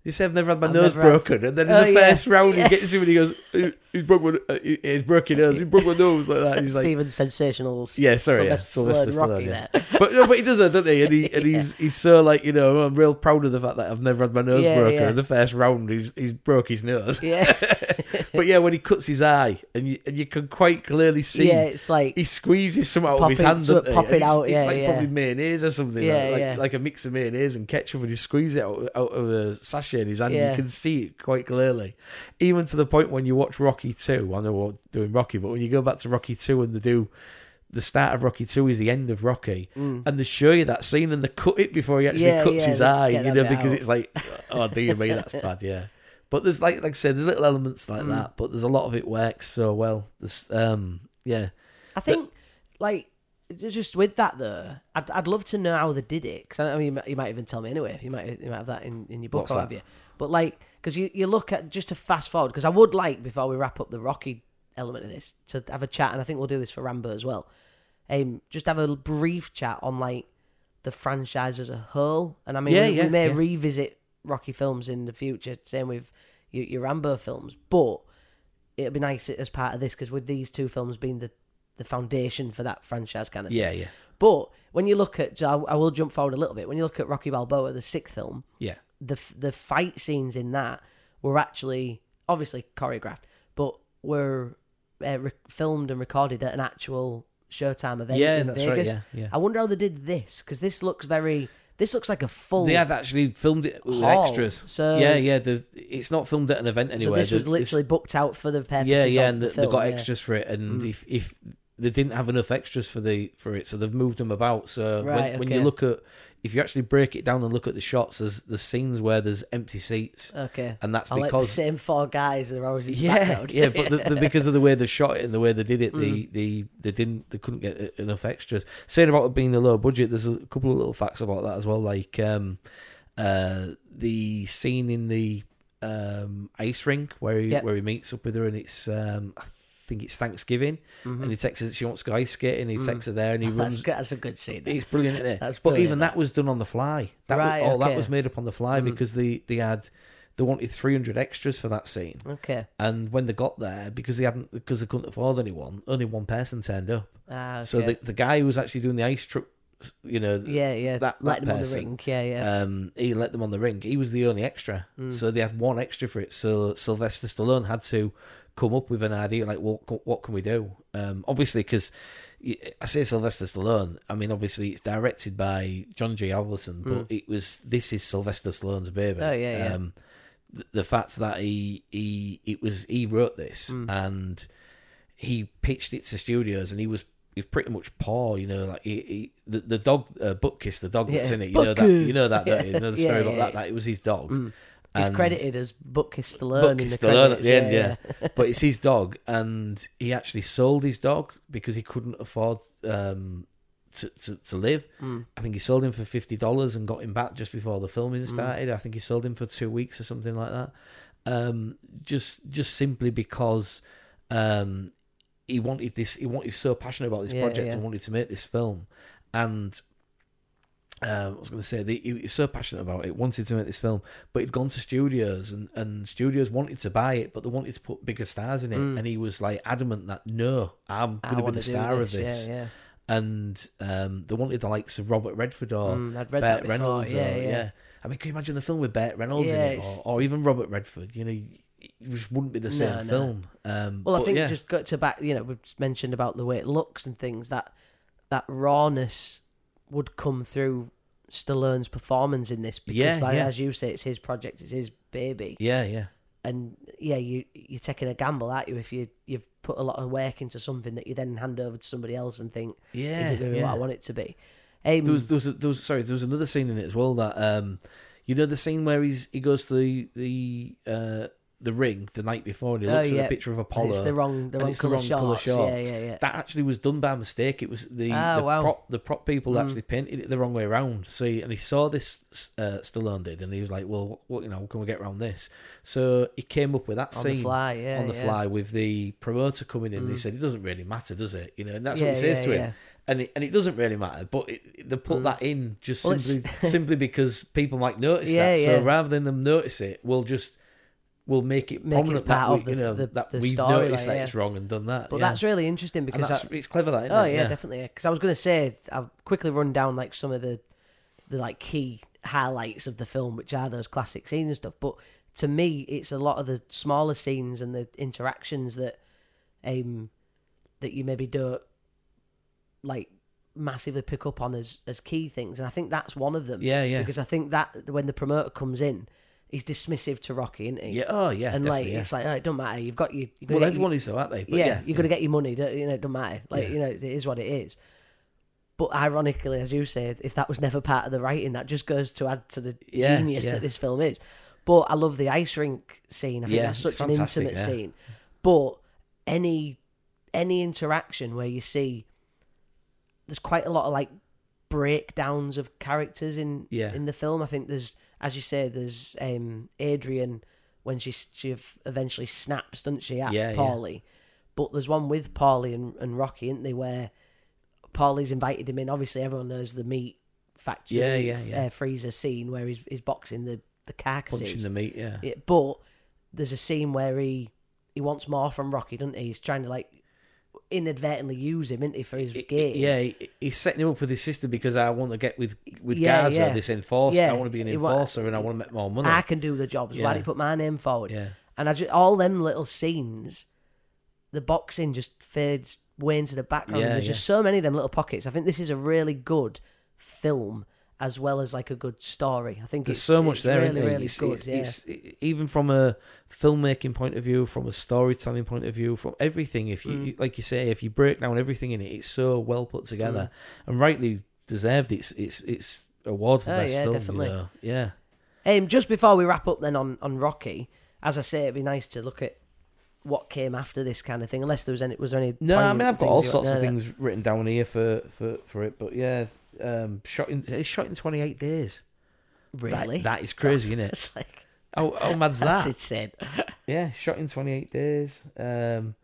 He said I've never had my I've nose never had- broken, and then in Oh, the yeah. first round Yeah. he gets him and he goes, "He- "He's broke my, uh, he's broken nose, he broke my nose like that." He's like, Stephen's sensational. Yeah, sorry, yeah, Sylvester Sylvester Stallone yeah. but no, but he does that, doesn't he? And he and he's he's so like you know I'm real proud of the fact that I've never had my nose Yeah, broken. yeah. In the first round, he's he's broke his nose. Yeah, but yeah, when he cuts his eye, and you and you can quite clearly see. yeah, it's like He squeezes some out of his hand, so pop it it's, out, it's yeah, like yeah. probably mayonnaise or something, Yeah, like, like, yeah. like a mix of mayonnaise and ketchup, and he squeezes it out, out of a sachet in his hand. Yeah. You can see it quite clearly, even to the point when you watch Rocky Two. I know we're doing Rocky, but when you go back to Rocky Two and they do the start of Rocky Two is the end of Rocky, Mm. and they show you that scene and they cut it before he actually Yeah, cuts yeah, his eye, you know, because out. it's like, oh dear me, that's bad, yeah. But there's like, like I said, there's little elements like Mm. that, but there's a lot of it works so well. This, um, yeah, I think, like, just with that though, I'd, I'd love to know how they did it because I mean, you might, you might even tell me anyway. You might you might have that in, in your book, have you? But like, because you, you look at just to fast forward because I would like before we wrap up the Rocky element of this to have a chat, and I think we'll do this for Rambo as well. Um, just have a brief chat on like the franchise as a whole, and I mean, Yeah, we, yeah, we may yeah. revisit Rocky films in the future, same with your, your Rambo films, but it'd be nice as part of this because with these two films being the the foundation for that franchise kind of thing. yeah, yeah, But when you look at, so I, I will jump forward a little bit. When you look at Rocky Balboa, the sixth film, yeah, the the fight scenes in that were actually obviously choreographed, but were uh, re- filmed and recorded at an actual Showtime event. yeah. in That's Vegas. right. Yeah, yeah. I wonder how they did this because this looks very. This looks like a full. They have actually filmed it with hall. extras. So yeah, yeah. The it's not filmed at an event So anywhere. this was The- literally booked out for the purposes yeah, yeah, and the they film, got yeah. extras for it. And Mm. if if they didn't have enough extras for the for it, so they've moved them about. So Right, when, when you look at if you actually break it down and look at the shots, there's the scenes where there's empty seats, Okay. and that's I like the because same four guys are always in the yeah, background. yeah, but the, the, because of the way they shot it and the way they did it, Mm. they, they they didn't they couldn't get enough extras. Saying about it being a low budget, there's a couple of little facts about that as well, like um, uh, the scene in the um, ice rink where he, Yep. where he meets up with her, and it's um, I think it's Thanksgiving, and he texts her that she wants to go ice skating, he texts her there, and he Mm-hmm. That's, runs. good- that's a good scene. It's brilliant, isn't it? That's but brilliant, even that was done on the fly. That Right, was, all okay. Mm. that was made up on the fly because they they had they wanted 300 extras for that scene. Okay. And when they got there, because they hadn't, because they couldn't afford anyone, only one person turned up. Ah, okay. So the the guy who was actually doing the ice truck, you know, yeah, yeah. that- Let that them on the person. Yeah, yeah. um, he let them on the ring. He was the only extra, Mm. so they had one extra for it. So Sylvester Stallone had to come up with an idea, like, well, what can we do? Um, obviously, because I say Sylvester Stallone. I mean, obviously, it's directed by John G. Avildsen, but it was this is Sylvester Stallone's baby. Mm. Oh, yeah, yeah. Um, the, the fact that he he it was he wrote this Mm. and he pitched it to studios, and he was. He was pretty much poor, you know, like he, he the, the dog, uh, Butkus, the dog that's Yeah, in it. You know that, you know that, don't you? know the story yeah, about that. yeah. That it was his dog. He's credited as Butkus Stallone in Bucky the Stallone credits. at the end, yeah, yeah. but it's his dog, and he actually sold his dog because he couldn't afford um, to, to to live. Mm. I think he sold him for fifty dollars and got him back just before the filming started. I think he sold him for two weeks or something like that. Um, just just simply because um, he wanted this. He wanted he was so passionate about this Yeah, project yeah. and wanted to make this film, and um, I was going to say the, he was so passionate about it, wanted to make this film, but he'd gone to studios and, and studios wanted to buy it, but they wanted to put bigger stars in it, and he was like adamant that no, I'm Mm. Going to be the star of this, yeah, yeah. and um, they wanted the likes of Robert Redford or Mm, I'd read Burt that before, Reynolds, yeah, or, yeah. I mean, can you imagine the film with Burt Reynolds in it, or, or even Robert Redford? You know, it just wouldn't be the same No, no. film. Um, Well, I think just got to back. You know, we've mentioned about the way it looks and things. That that rawness would come through Stallone's performance in this because, Yeah, like, yeah. as you say, it's his project, it's his baby, yeah, yeah, and yeah, you you're taking a gamble, aren't you? If you you've put a lot of work into something that you then hand over to somebody else and think, yeah. is it going to be yeah. what I want it to be? Um, There was, there was, there was, sorry, there was another scene in it as well that, um, you know, the scene where he's he goes to the the uh, the ring the night before and he Oh, looks yeah. at the picture of and Apollo. it's the wrong the wrong it's the colour wrong colour shorts. Yeah, yeah, yeah. That actually was done by mistake. It was the Ah, the wow. Prop the prop people actually painted it the wrong way around. See, and he saw this uh, Stallone did, and he was like, "Well, what you know, can we get around this?" So he came up with that On scene the fly, yeah, on the yeah. Fly with the promoter coming in. and He said, "It doesn't really matter, does it?" You know, and that's Yeah, what he says yeah, to him. yeah. And it, and it doesn't really matter, but it, they put that in just Well, simply simply because people might notice Yeah, that. yeah. So rather than them notice it, we'll just we'll make it Make it prominent part that of we, you the- know the- that the we've noticed that yeah. it's wrong and done that. But yeah. that's really interesting because I- it's clever that. Isn't Oh it? yeah, definitely. Because I was going to say, I'll quickly run down like some of the, the like key highlights of the film, which are those classic scenes and stuff. But to me, it's a lot of the smaller scenes and the interactions that, um, that you maybe don't like massively pick up on as as key things, and I think that's one of them. Yeah, yeah. Because I think that when the promoter comes in, he's dismissive to Rocky, isn't he? Yeah. Oh yeah. And like yeah. it's like oh, it don't matter. You've got your. You're well, everyone your- is though, aren't they? But yeah, yeah, you're gonna get your money. don't- You know, it don't matter. Like Yeah. you know, it is what it is. But ironically, as you said, if that was never part of the writing, that just goes to add to the Yeah, genius yeah. that this film is. But I love the ice rink scene. I think Yeah, that's such an intimate yeah. scene. But any any interaction where you see there's quite a lot of like breakdowns of characters in Yeah. in the film. I think there's, as you say, there's um, Adrian when she she eventually snaps, doesn't she, at Yeah, yeah. Paulie? But there's one with Paulie and, and Rocky, isn't they, where Paulie's invited him in. Obviously, everyone knows the meat factory Yeah, yeah, yeah. Uh, freezer scene where he's, he's boxing the, the carcasses. punching the meat. Yeah. Yeah, but there's a scene where he he wants more from Rocky, doesn't he? He's trying to like inadvertently use him, isn't he, for his game? Yeah, he- he's setting him up with his sister because I want to get with with Yeah, Gazzo, yeah. this enforcer. Yeah, I want to be an enforcer, and I want to make more money. I can do the job. So Why Yeah. you put my name forward? Yeah. And I just, all them little scenes, the boxing just fades way into the background. There's just so many of them little pockets. I think this is a really good film as well as like a good story. I think There's so much there. Really, really It's- good. it's- yeah. it's- it- even from a filmmaking point of view, from a storytelling point of view, from everything. If you, Mm. like you say, if you break down everything in it, it's so well put together and rightly deserved its its its award for Oh, best yeah, film. definitely. You know? Yeah. Um, just before we wrap up, then on on Rocky, as I say, it'd be nice to look at what came after this kind of thing. Unless there was any, was there any? No, I mean I've got all sorts of things written down here for for for it, but yeah, um, shot in it's shot in 28 days. That- Really? that is crazy, isn't it? It's like How, how mad's that's that? insane. Yeah, shot in 28 days. Um,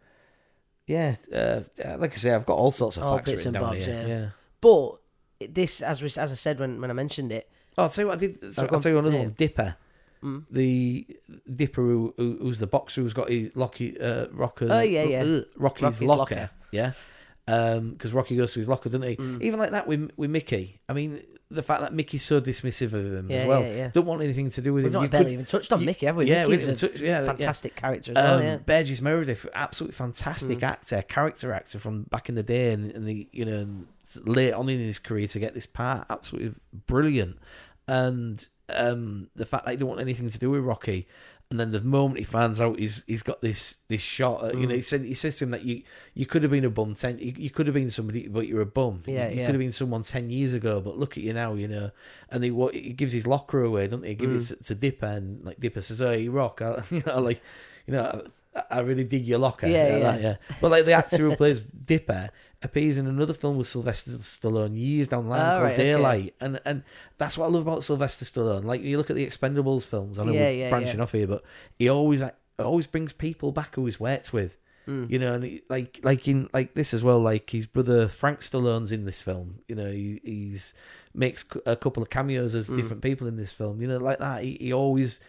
yeah, uh, like I say, I've got all sorts of All facts bits written and down bobs, here. yeah. Yeah. But this, as we, as I said when when I mentioned it, Oh, I'll tell you what I did. So, Oh, go I'll on. tell you another Yeah. one. Dipper, Mm. the Dipper who, who who's the boxer who's got his Locky uh, Rocker. Oh, yeah, yeah. uh, Rocky's, Rocky's locker. locker. Yeah. Because Rocky goes to his locker, doesn't he? Mm. Even like that with with Mickey. I mean, the fact that Mickey's so dismissive of him Yeah, as well. yeah, yeah. Don't want anything to do with we've him. not You barely could- even touched on you- Mickey, have we? yeah, we Mickey was haven't touched- yeah, a yeah. fantastic character as well. Um, Yeah. Burgess Meredith, absolutely fantastic Mm. actor, character actor from back in the day, and, and the you know and late on in his career to get this part, absolutely brilliant. And um, the fact that he don't want anything to do with Rocky, and then the moment he finds out he's he's got this this shot, uh, you know, Mm. he said he says to him that you you could have been a bum ten, you, you could have been somebody, but you're a bum. Yeah, you, you yeah. could have been someone ten years ago, but look at you now, you know. And he what he gives his locker away, doesn't he? He gives Mm. it to, to Dipper, and like Dipper says, "Oh, you rock," I, you know, like you know. I, I really dig your locker. Yeah, Yeah, yeah. But like the actor who plays Dipper appears in another film with Sylvester Stallone years down the line Ah, called right, okay. Daylight, and and that's what I love about Sylvester Stallone. Like you look at the Expendables films. I know Yeah, we're yeah, branching yeah. off here, but he always like, always brings people back who he's worked with. Mm. You know, and he, like like in like this as well. Like his brother Frank Stallone's in this film. You know, he, he's makes a couple of cameos as Mm. different people in this film. You know, like that. He, he always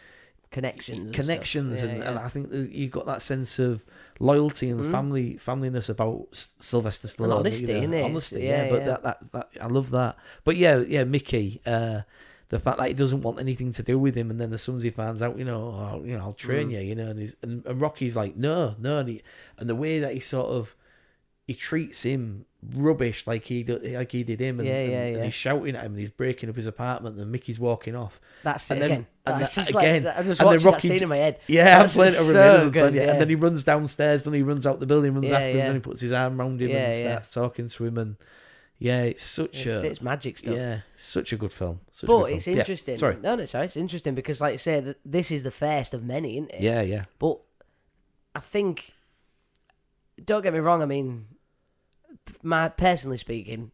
Connections. connections stuff. and, Yeah, and yeah. I think that you got that sense of loyalty and Mm. family familyness about S- Sylvester Stallone. honesty, you know. Honesty, Yeah, yeah. But. That, that that I love that. But yeah, yeah, Mickey. Uh, the fact that he doesn't want anything to do with him, and then as soon as he finds out, you know, oh, you know, I'll train Mm. you, you know, and, he's, and and Rocky's like, no, no, and, he, and the way that he sort of he treats him rubbish like he like he did him, and, Yeah, and, yeah, and yeah. he's shouting at him, and he's breaking up his apartment, and Mickey's walking off. That's it and then- again. and That's that- just again, like I was just and then watching that scene in my head. Yeah, That's I'm playing it over so good, yeah. And then he runs downstairs, then he runs out the building, runs after him, yeah. then he puts his arm around him and starts talking to him. And yeah, it's such It's, a it's magic stuff. yeah, such a good film. Such But good it's film. Interesting. sorry. No, no, sorry. It's interesting because, like I say, th- this is the first of many, isn't it? Yeah, yeah, But I think, don't get me wrong. I mean, my personally speaking,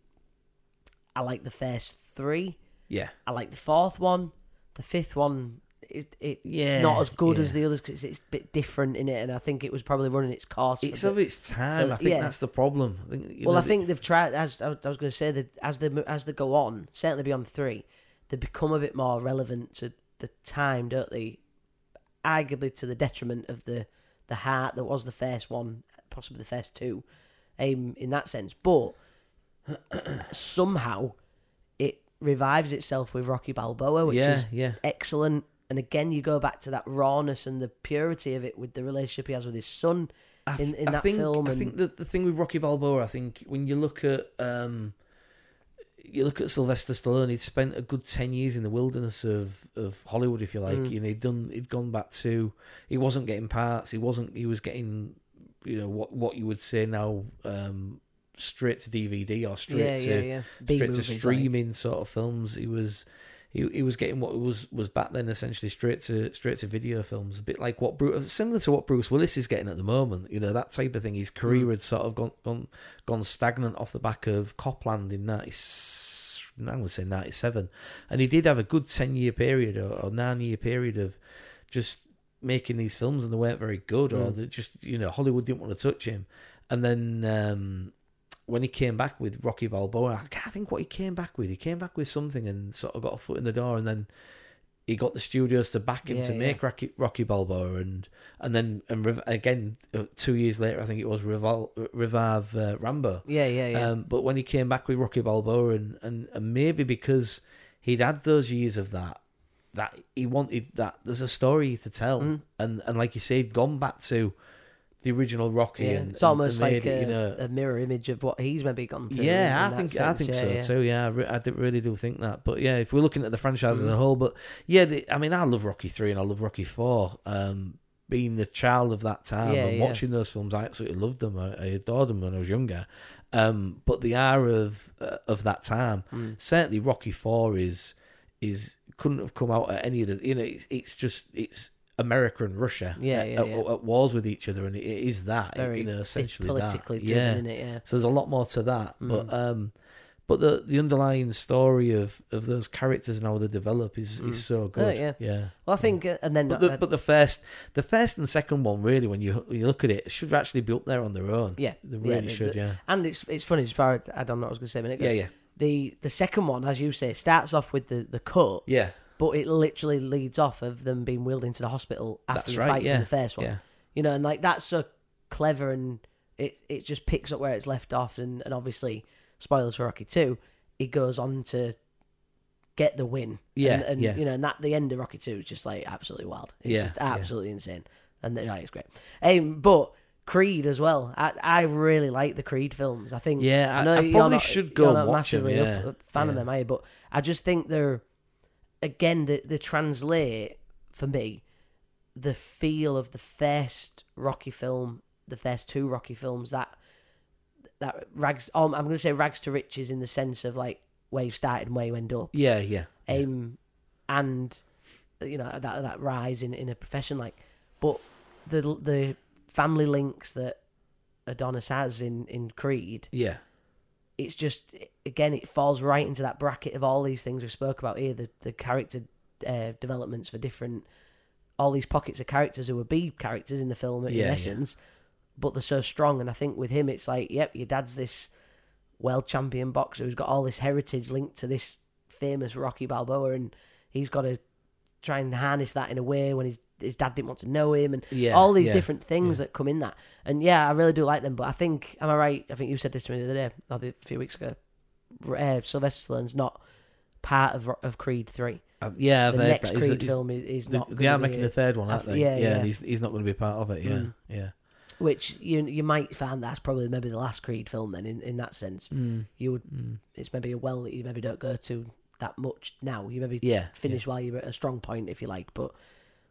I like the first three. yeah, I like the fourth one. The fifth one, it, it Yeah, it's not as good as the others because it's, it's a bit different in it, and I think it was probably running its course. it's of its time. for- I think yeah. that's the problem. I think, well, know, I think they've tried. As I was, going to say that as they as they go on, certainly beyond three, they become a bit more relevant to the time, don't they? Arguably to the detriment of the the heart that was the first one, possibly the first two, um, in that sense. But somehow it revives itself with Rocky Balboa, which yeah, is yeah, excellent. And again, you go back to that rawness and the purity of it with the relationship he has with his son. I, in- th- in I that think, film I think that the thing with Rocky Balboa, I think when you look at um, you look at Sylvester Stallone, he'd spent a good ten years in the wilderness of, of Hollywood, if you like. Mm. You know, he'd done he'd gone back to he wasn't getting parts, he wasn't he was getting you know what what you would say now um, straight to DVD or straight yeah, to yeah, yeah. Straight to movies, like. streaming sort of films. He was he, he was getting what was was back then essentially straight to straight to video films, a bit like what Bruce, similar to what Bruce Willis is getting at the moment. You know that type of thing. His career Mm. had sort of gone gone gone stagnant off the back of Cop Land in ninety. I'm gonna say ninety seven, and he did have a good ten year period or, or nine year period of just making these films, and they weren't very good, or Mm. they just you know Hollywood didn't want to touch him, and then. um when he came back with Rocky Balboa, I can't think what he came back with. He came back with something and sort of got a foot in the door, and then he got the studios to back him Yeah, to yeah. make Rocky, Rocky Balboa, and and then and again uh, two years later, I think it was revol- revive uh, Rambo. Yeah, yeah, yeah. Um, but when he came back with Rocky Balboa, and, and, and maybe because he'd had those years of that, that he wanted that there's a story to tell, Mm. and and like you said, gone back to the original Rocky, Yeah, and it's almost and like a, it, you know, a mirror image of what he's maybe gone through. yeah, I think I think yeah, so yeah. too. Yeah, I, re- I really do think that. But yeah, if we're looking at the franchise Mm. as a whole, but yeah, the, I mean, I love Rocky three and I love Rocky four. Um, being the child of that time and watching those films, I absolutely loved them. I, I adored them when I was younger. Um, but the era of uh, of that time, Mm. certainly Rocky Four is is couldn't have come out at any of the. You know, it's, it's just it's America and Russia Yeah, at, yeah, yeah. at wars with each other, and it, is that. Very you know, essentially politically that. driven, yeah. it? Yeah. So there's a lot more to that, Mm. but um, but the the underlying story of of those characters and how they develop is is so good. yeah. yeah. Well, I think, uh, and then But uh, the but the first the first and second one really when you when you look at it should actually be up there on their own. yeah, They really the- should. the- yeah. And it's it's funny as far as I don't know what I was going to say a minute ago. Yeah. Yeah. The the second one, as you say, starts off with the the cut, Yeah. but it literally leads off of them being wheeled into the hospital after That's the right, fight yeah, from the first one. Yeah. You know, and like that's so clever, and it it just picks up where it's left off, and and obviously spoilers for Rocky two, he goes on to get the win. Yeah, and, and yeah. you know, and that the end of Rocky two is just like absolutely wild. It's Yeah, just absolutely insane, and yeah, it's great. Um, but. Creed as well. I I really like the Creed films. I think Yeah, I- know I probably not- should go and watch 'em, massively yeah, up- a fan of them, are you? But I just think they're again the the translate for me the feel of the first Rocky film, the first two Rocky films that that rags. Um, I'm going to say rags to riches in the sense of like where you started and where you end up. Yeah. Yeah. Um, and you know that that rise in in a profession like, but the the family links that Adonis has in in Creed Yeah. it's just again it falls right into that bracket of all these things we spoke about here the the character uh, developments for different all these pockets of characters who are B characters in the film in Yeah, yeah. but they're so strong and I think with him it's like yep your dad's this world champion boxer who's got all this heritage linked to this famous Rocky Balboa and he's got to try and harness that in a way when his his dad didn't want to know him and Yeah. all these yeah. different things that come in that. And yeah, I really do like them. But I think, am I right? I think you said this to me the other day, or the- a few weeks ago. Uh, Sylvester Stallone's not part of of Creed three. Uh, yeah. The next that. Creed is- film is, is not. they are making be the third one, aren't th- they? yeah, yeah. he's he's not going to be part of it. Yeah, Mm. yeah. which you you might find that's probably maybe the last Creed film. Then in, in that sense, Mm. you would Mm. it's maybe a well that you maybe don't go to that much now. You maybe Yeah, finish while you're at a strong point, if you like. But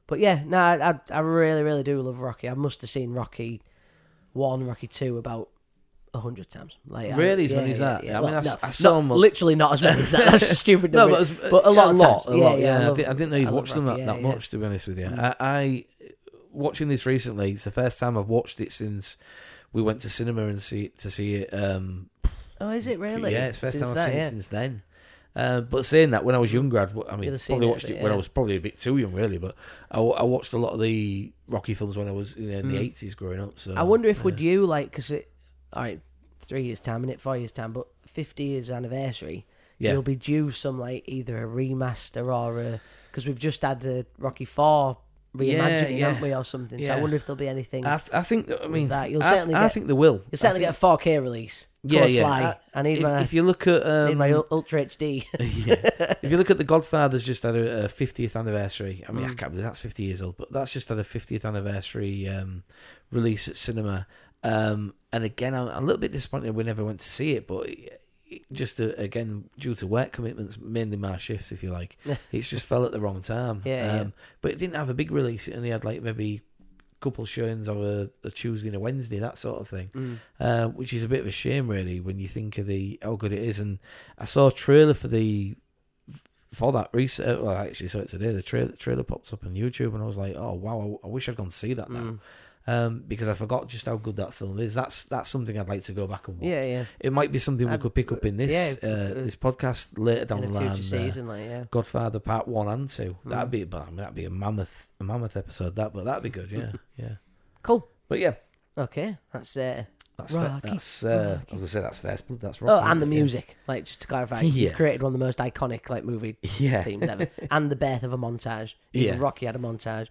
but yeah, no, I I, I really really do love Rocky. I must have seen Rocky one, Rocky two about a hundred times. Like I- Really? As yeah, many as yeah, that? Yeah. I mean, Well, I s- no, I not- literally not as many as that. That's a stupid No, but, it's- but a lot, a lot, a lot. Yeah, Yeah, yeah, I I, love- didn't, I didn't know you'd I watched them that, yeah, that yeah. much. To be honest with you, Mm. I, I watching this recently. It's the first time I've watched it since we went to cinema and see to see it. Um, Oh, is it really? Yeah, it's the first Since time I've that, seen yeah. it since then. Uh, but saying that, when I was younger, I'd, I mean, probably it watched bit, it when I was probably a bit too young, really. But I, I watched a lot of the Rocky films when I was you know, in the Mm. eighties growing up. So I wonder if yeah. would you like because it, all right, three years time in it, four years time, but fifty years anniversary, yeah, you'll be due some like either a remaster or a because we've just had a Rocky Four reimagining, yeah. haven't we, or something? So I wonder if there'll be anything. I, th- I think that, I mean, that. You'll I, certainly I get- think they will. You'll certainly I get a 4K release. Yeah, Yeah, yeah. yeah. I- I need think my if, if you look at um, need my Ultra HD. yeah. If you look at the Godfather's just had a, a 50th anniversary. I mean, I Mm. can't believe that's 50 years old, but that's just had a 50th anniversary um, release at cinema. Um, and again, I'm, a little bit disappointed we never went to see it, but just uh, again due to work commitments, mainly my shifts, if you like, it's just fell at the wrong time. Yeah, yeah. um, But it didn't have a big release. It only had like maybe a couple showings of a, a Tuesday and a Wednesday, that sort of thing Mm. uh, which is a bit of a shame, really, when you think of the how good it is. And I saw a trailer for the for that recent. Well, I actually saw it today. The trailer trailer popped up on YouTube, and I was like, "Oh wow! I, I wish I'd gone see that now." Mm. Um, because I forgot just how good that film is. That's that's something I'd like to go back and watch. Yeah, yeah. It might be something we could pick up in this yeah, uh, uh, this podcast later down the line. future uh, like yeah. Godfather Part One and Two. Mm. That'd be, but I mean, that'd be a mammoth, a mammoth episode. That, but that'd be good. Yeah, yeah. Cool. But yeah, Okay, that's uh, that's Rocky, fa- that's. Uh, I was gonna say that's first blood. That's oh, and the yeah. music. Like just to clarify, Yeah. you've created one of the most iconic like movie Yeah, themes ever, and the birth of a montage. Even Yeah. Rocky had a montage.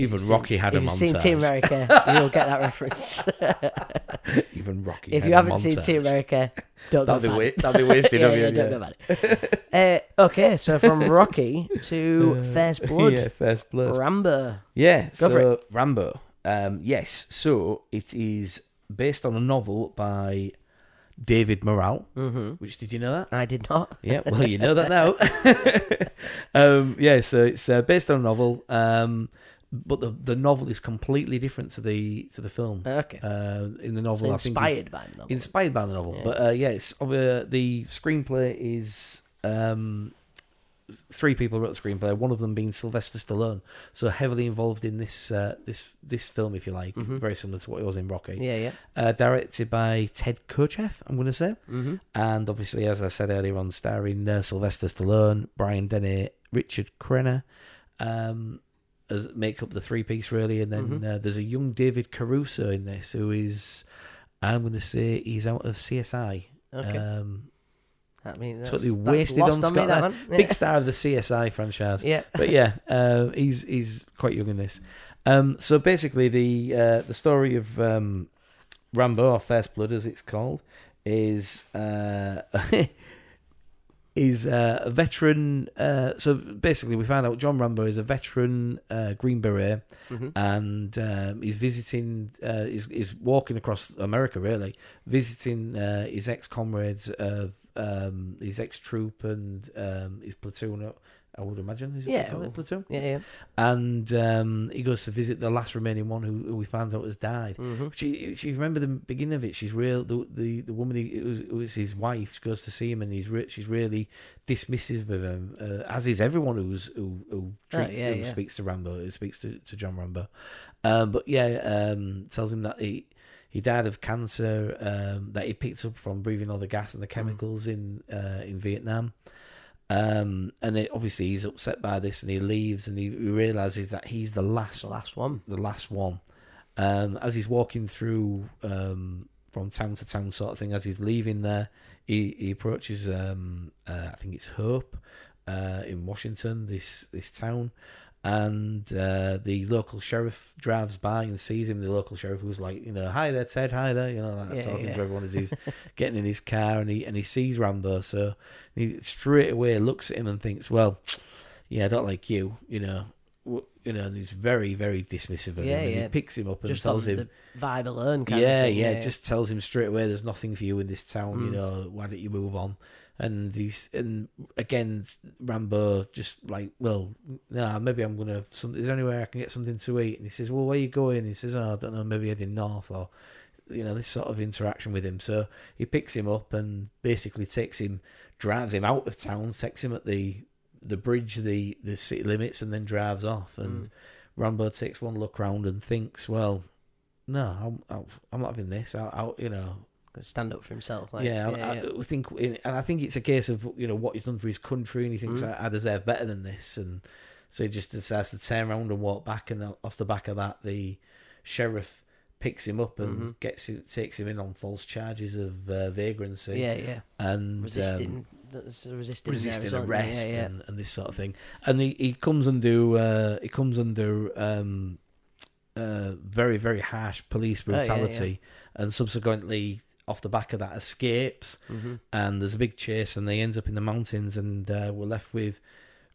Even Rocky had a if you've montage. seen Team America, you'll get that reference. even Rocky. if you haven't seen. Team America, don't that'd go be that'd be wasted yeah, of you. yeah, don't go about it. Uh, okay, so from Rocky to First Blood, yeah, first blood. Rambo. Yeah, Go so for Rambo. Um, yes, so it is based on a novel by David Morrell. Mm-hmm. Which did you know that? I did not. Yeah, well, you know that now. um, yeah, so it's uh, based on a novel, um, but the the novel is completely different to the to the film. Okay. Uh, in the novel, so I think it's- inspired by the novel. inspired by the novel. Yeah. But uh, yeah, it's uh, the screenplay is um, three people wrote the screenplay. One of them being Sylvester Stallone, so heavily involved in this uh, this this film, if you like, Mhm. very similar to what it was in Rocky. yeah, yeah. Uh, directed by Ted Kotcheff, I'm going to say, Mm-hmm. and obviously, as I said earlier on, starring uh, Sylvester Stallone, Brian Dennehy, Richard Crenna. Um, as make up the three piece really, and then Mhm. uh, there's a young David Caruso in this who is, I'm going to say he's out of CSI. Okay. Um, I mean, that's, totally wasted on me, Scott that one. Yeah. big star of the CSI franchise. Yeah. But yeah, uh, he's he's quite young in this. Um, so basically, the uh, the story of um, Rambo or First Blood, as it's called, is uh, is uh, a veteran. Uh, so basically, we found out John Rambo is a veteran uh, Green Beret, Mhm. and um, he's visiting. Uh, he's, he's walking across America, really, visiting uh, his ex comrades of um, his ex troop and um, his platoon. I would imagine. Is it Yeah, called platoon? Yeah, yeah. And um, he goes to visit the last remaining one who, who we found out has died. Mm-hmm. She, she remember the beginning of it. She's real. The the, the woman, he, it, was, it was his wife. She goes to see him, and he's re- she's really dismissive of him, uh, as is everyone who's who who, treats, Oh, yeah, who yeah. speaks to Rambo, who speaks to, to John Rambo. Um, but yeah, um, tells him that he he died of cancer um, that he picked up from breathing all the gas Mm. and the chemicals in uh, in Vietnam. Um, and it, obviously he's upset by this, and he leaves, and he, realizes that he's the last The last one. the last one. Um, as he's walking through um, from town to town, sort of thing, as he's leaving there, he, he approaches, um, uh, I think it's Hope uh, in Washington, this this town, and uh, the local sheriff drives by and sees him. The local sheriff who's like, you know, hi there, Ted, hi there, you know, like Yeah, talking yeah. to everyone as he's getting in his car, and he and he sees Rambo, so he straight away looks at him and thinks, well, yeah, I don't like you, you know. You know, and he's very, very dismissive of Yeah, him. And yeah. he picks him up and Just tells him, vibe alone. Kind yeah, yeah, just tells him straight away, "There's nothing for you in this town. You Mm. know, why don't you move on?" And he's and again, Rambo just like, "Well, nah, maybe I'm gonna. Some, is there anywhere I can get something to eat?" And he says, "Well, where you going?" He says, "Oh, I don't know, maybe heading north or." You know this sort of interaction with him, so he picks him up and basically takes him, drives him out of town, takes him at the the bridge, the the city limits, and then drives off. And Mm. Rambo takes one look round and thinks, "Well, no, I'm, I'm, not having this. I, I, you know, stand up for himself. Like, yeah, yeah, I, yeah. I think, and I think it's a case of you know what he's done for his country, and he thinks Mm. I, I deserve better than this, and so he just decides to turn around and walk back, and off the back of that, the sheriff picks him up and Mhm. gets it, takes him in on false charges of uh, vagrancy yeah, yeah. and um, Resisting. resisting. there resisting arrest Yeah. And, and this sort of thing. And he, he comes under uh, he comes under um, uh, very very harsh police Oh, brutality, and subsequently off the back of that escapes. hmm And there's a big chase, and they ends up in the mountains, and uh, we're left with.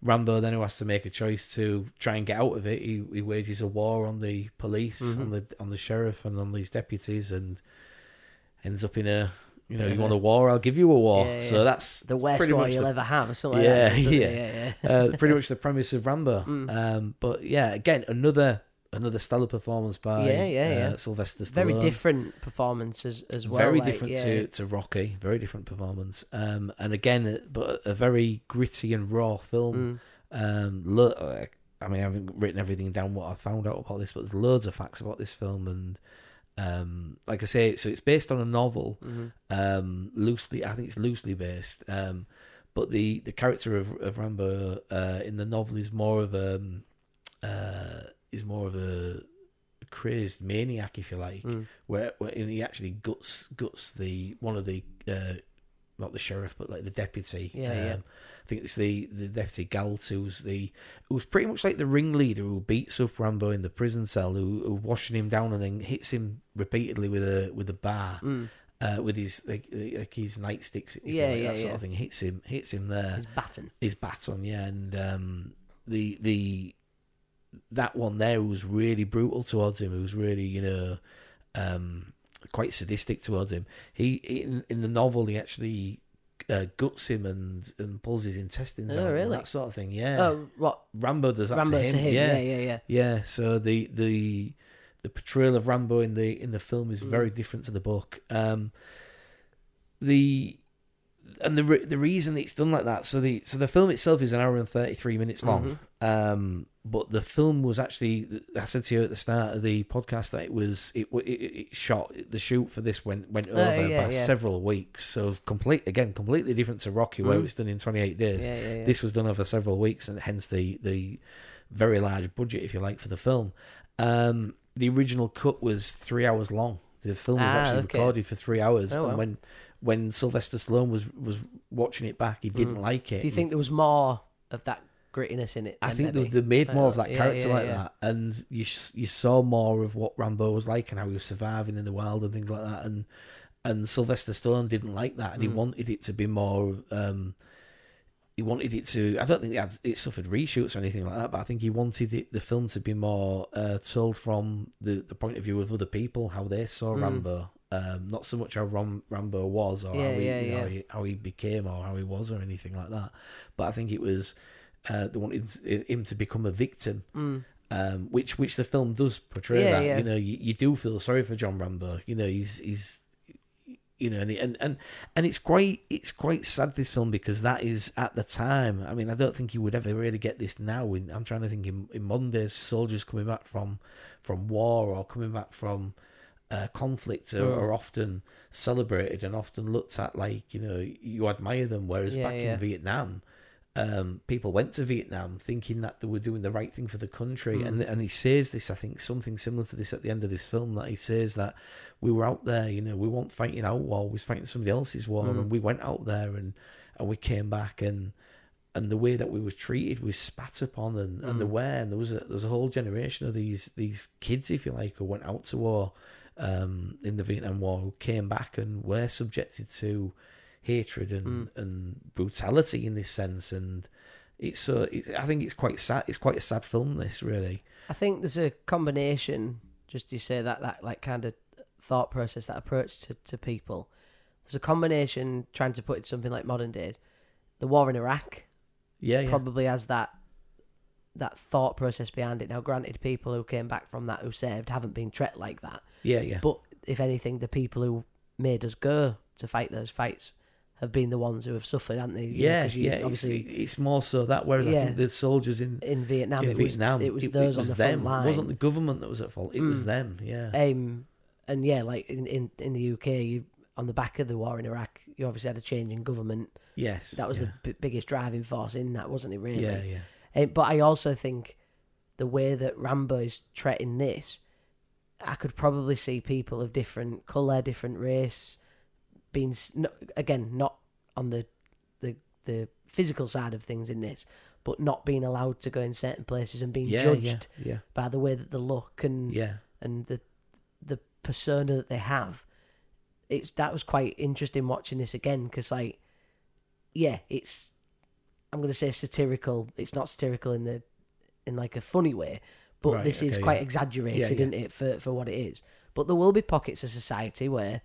Rambo then who has to make a choice to try and get out of it. He, he wages a war on the police, Mhm. on the on the sheriff, and on these deputies, and ends up in a you know Bit you want a- war, I'll give you a war. Yeah, So that's The worst war you'll the ever have, or something Yeah, like that. yeah. yeah, yeah. uh, pretty much the premise of Rambo. Mm. Um, but yeah, again, another another stellar performance by Yeah, yeah, uh, yeah. Sylvester Stallone. Very different performances as well. very like, different yeah. to, to Rocky. Very different performance. Um, and again, uh, but a very gritty and raw film. Mm. Um, lo- uh, I mean, I haven't written everything down what I found out about this, but there's loads of facts about this film, and um, like I say, so it's based on a novel, Mhm. um, loosely. I think it's loosely based, um, but the the character of of Rambo uh, in the novel is more of a um, uh, is more of a crazed maniac, if you like, Mm. where, where he actually guts guts the one of the uh, not the sheriff, but like the deputy. Yeah, yeah. um, I think it's the the deputy Galt, who's the who's pretty much like the ringleader who beats up Rambo in the prison cell, who, who washing him down and then hits him repeatedly with a with a bar, Mm. uh, with his like, like his nightsticks, Yeah, like, yeah, that sort yeah. of thing. Hits him, hits him there His baton. his baton, yeah, and um, the the that one there was really brutal towards him. It was really you know um, quite sadistic towards him. He in in the novel he actually uh, guts him and and pulls his intestines Oh, out really? that sort of thing. Yeah, Oh, what Rambo does that Rambo to him. to him? Yeah, Yeah, yeah, yeah. yeah. So the the the portrayal of Rambo in the in the film is Mm. very different to the book. Um, the and the re- the reason it's done like that. So the so the film itself is an hour and thirty three minutes long. Mm-hmm. Um, but the film was actually I said to you at the start of the podcast that it was it it, it shot the shoot for this went went over Oh, yeah, by yeah. several weeks. of complete again completely different to Rocky where Mm. it's done in twenty eight days. Yeah. This was done over several weeks, and hence the the very large budget, if you like, for the film. Um, the original cut was three hours long. The film was Ah, actually okay. recorded for three hours, Oh, and wow. when when Sylvester Stallone was was watching it back, he didn't Mm. like it. Do you He think there was more of that grittiness in it? I think they, they made more of that character yeah, like yeah. that, and you you saw more of what Rambo was like and how he was surviving in the world and things like that. And and Sylvester Stallone didn't like that, and he Mm. wanted it to be more. Um, he wanted it to. I don't think it, had, it suffered reshoots or anything like that, but I think he wanted it, the film to be more uh, told from the, the point of view of other people, how they saw Mm. Rambo. Um, not so much how Ram, Rambo was or Yeah, how, he, yeah, you know, yeah. how, he, how he became or how he was or anything like that. But I think it was uh, they wanted him to, him to become a victim, Mm. um, which which the film does portray. That you know, you, you do feel sorry for John Rambo. You know, he's he's you know, and and and and it's quite it's quite sad this film because that is at the time. I mean, I don't think you would ever really get this now. In, I'm trying to think in, in modern days, soldiers coming back from from war or coming back from uh, conflict are, Mm. are often celebrated and often looked at like you know you admire them. Whereas Yeah, back yeah. in Vietnam, um, people went to Vietnam thinking that they were doing the right thing for the country, Mm. and and he says this. I think something similar to this at the end of this film that he says that we were out there, you know, we weren't fighting our war, we was fighting somebody else's war, Mm. and we went out there and and we came back and and the way that we were treated was spat upon and, and the Mm. way and there was a there was a whole generation of these these kids, if you like, who went out to war um, in the Vietnam War who came back and were subjected to hatred and, Mm. and brutality in this sense and it's so I think it's quite sad it's quite a sad film this really I think there's a combination. Just you say that that like kind of thought process, that approach to, to people. There's a combination trying to put it something like modern days. The war in Iraq yeah yeah probably has that that thought process behind it. Now, granted, people who came back from that who served haven't been treated like that. Yeah yeah But if anything, the people who made us go to fight those fights have been the ones who have suffered, haven't they? You know, you- yeah Obviously, it's more so that whereas I think the soldiers in in Vietnam, in it Vietnam was it was those on the them front line. it wasn't the government that was at fault it was Mm. them yeah Um, and yeah, like in, in, in the UK, you, on the back of the war in Iraq, you obviously had a change in government. yes That was yeah. the b- biggest driving force in that, wasn't it? Really. yeah yeah Um, but I also think the way that Rambo is treating this, I could probably see people of different colour, different race, being again not on the the the physical side of things in this, but not being allowed to go in certain places and being yeah judged yeah yeah by the way that they look and yeah and the the persona that they have. It's that was quite interesting watching this again because like, yeah, it's I'm gonna say satirical. It's not satirical in the in like a funny way, but Right, this is quite yeah. exaggerated, Yeah, yeah. isn't it, for for what it is? But there will be pockets of society where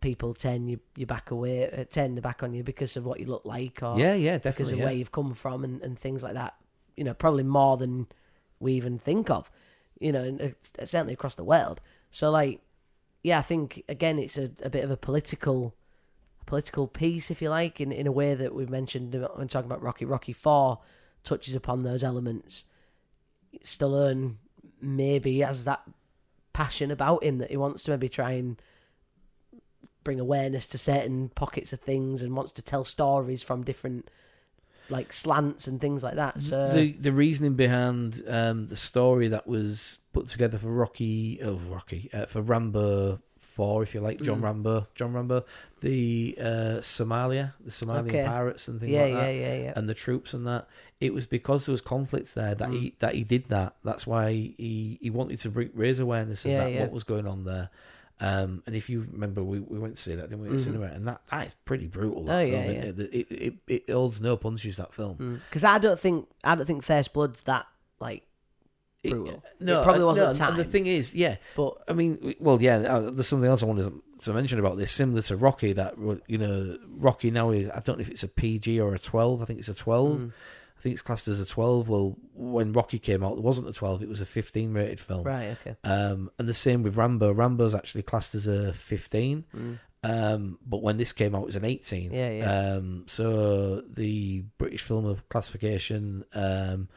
people turn you you back away, uh, turn the back on you because of what you look like or yeah yeah definitely, because of where you've come from and, and things like that. You know, probably more than we even think of. You know, and it's certainly across the world. So, like, yeah, I think again, it's a, a bit of a political, political piece, if you like, in in a way that we've mentioned when talking about Rocky. Rocky Four touches upon those elements. Stallone maybe has that passion about him that he wants to maybe try and bring awareness to certain pockets of things and wants to tell stories from different like slants and things like that. So the the reasoning behind um, the story that was put together for Rocky, oh Rocky, uh, for Rambo Four, if you like, John Mm. Rambo, John Rambo, the uh, Somalia, the Somalian Okay. pirates and things yeah, like yeah, that, yeah, yeah, and the troops and that. It was because there was conflicts there that he that he did that. That's why he he wanted to bring, raise awareness of Yeah, that yeah. what was going on there. Um, and if you remember, we, we went to see that, didn't we, at Mhm. cinema? And that, that is pretty brutal. That Oh, film. yeah, It, it, it, it holds no punches. That film. Because I don't think I don't think First Blood's that like brutal. No, it probably uh, was no, the time. And the thing is, yeah, but I mean, well, yeah. uh, There's something else I wanted to mention about this, similar to Rocky. That you know, Rocky now is I don't know if it's a PG or a 12. I think it's a 12. Mm. I think it's classed as a 12. Well, when Rocky came out, there wasn't a 12. It was a 15 rated film. right, okay. Um, and the same with Rambo. Rambo's actually classed as a 15. Mm. Um, but when this came out, it was an 18. Yeah, yeah. Um, so the British Film of Classification um,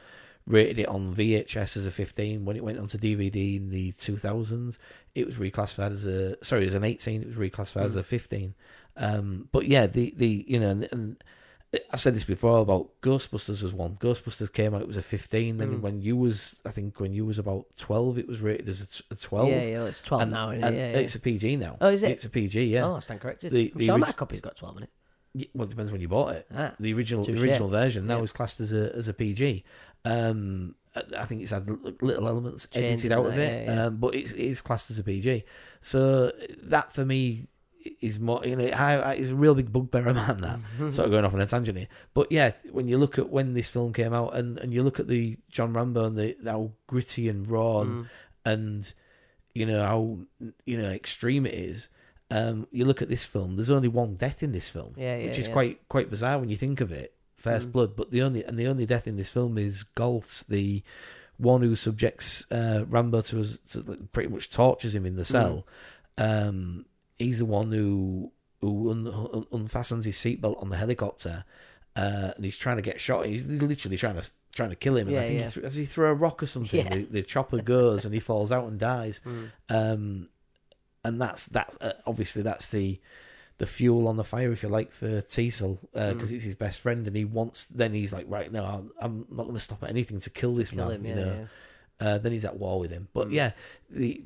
rated it on VHS as a 15. When it went onto DVD in the 2000s, it was reclassified as a sorry, as an 18. It was reclassified as a 15. Um, but yeah, the the you know, and, and I've said this before about Ghostbusters was one. Ghostbusters came out, it was a 15. Then Mm. when you was, I think when you was about 12, it was rated as a t- a 12. Yeah, yeah, well, it's 12 and, now, it? Yeah, yeah. it's a PG now. Oh, is it? It's a PG, yeah. Oh, I stand corrected. The- the orig- my copy's got 12 in it. Well, it depends when you bought it. Ah, The original the original version that Yeah. is classed as a as a PG. Um, I- think it's had little elements edited out of it, yeah, yeah. Um, but it's, it is classed as a PG. So that for me is more, you know, I, I, it's a real big bugbear of mine that sort of going off on a tangent here. But yeah, when you look at when this film came out and, and you look at the John Rambo and the how gritty and raw and, Mm. and you know how you know extreme it is. Um, you look at this film. There's only one death in this film, Yeah, which is quite quite bizarre when you think of it. First Mm. blood, but the only and the only death in this film is Galt, the one who subjects uh, Rambo to, us- to pretty much tortures him in the Mm. cell. Um, he's the one who who un, un, unfastens his seatbelt on the helicopter, uh, and he's trying to get shot. He's literally trying to trying to kill him. And I Yeah, think yeah. he th- as he throw a rock or something, Yeah. the, the chopper goes and he falls out and dies. Mm. Um, and that's that. Uh, obviously, that's the the fuel on the fire, if you like, for Teasle because Mm. it's his best friend, and he wants. Then he's like, right, no, I'm, I'm not going to stop at anything to kill this Kill man. him, you know. yeah. Uh, then he's at war with him. But Mm. yeah, the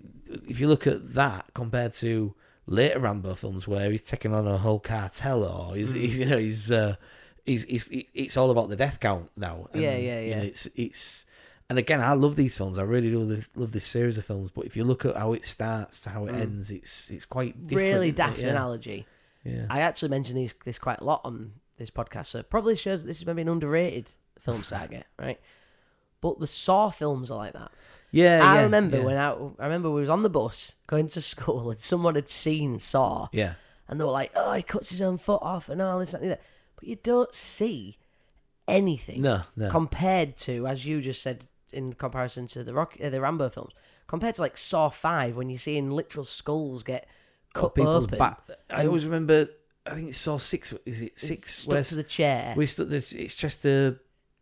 if you look at that compared to later Rambo films where he's taking on a whole cartel or he's, Mm. he's you know he's uh, he's, he's it's all about the death count now. Yeah, yeah, you know, yeah. it's it's and again, I love these films. I really do love, this series of films. But if you look at how it starts to how it Mm. ends, it's it's quite different. Really daft yeah. analogy. Yeah. I actually mention these, this quite a lot on this podcast, so it probably shows that this is maybe an underrated film saga, right? But the Saw films are like that. yeah, I yeah, remember yeah. when I, I remember we was on the bus going to school and someone had seen Saw yeah, and they were like, "Oh, he cuts his own foot off and all this and that." But you don't see anything no, no, compared to, as you just said, in comparison to the Rock, uh, the Rambo films, compared to like Saw Five, when you're seeing literal skulls get cut people's open, back. I always remember. I think it's saw six. Is it six? stuck to the chair. we stood. It's Chester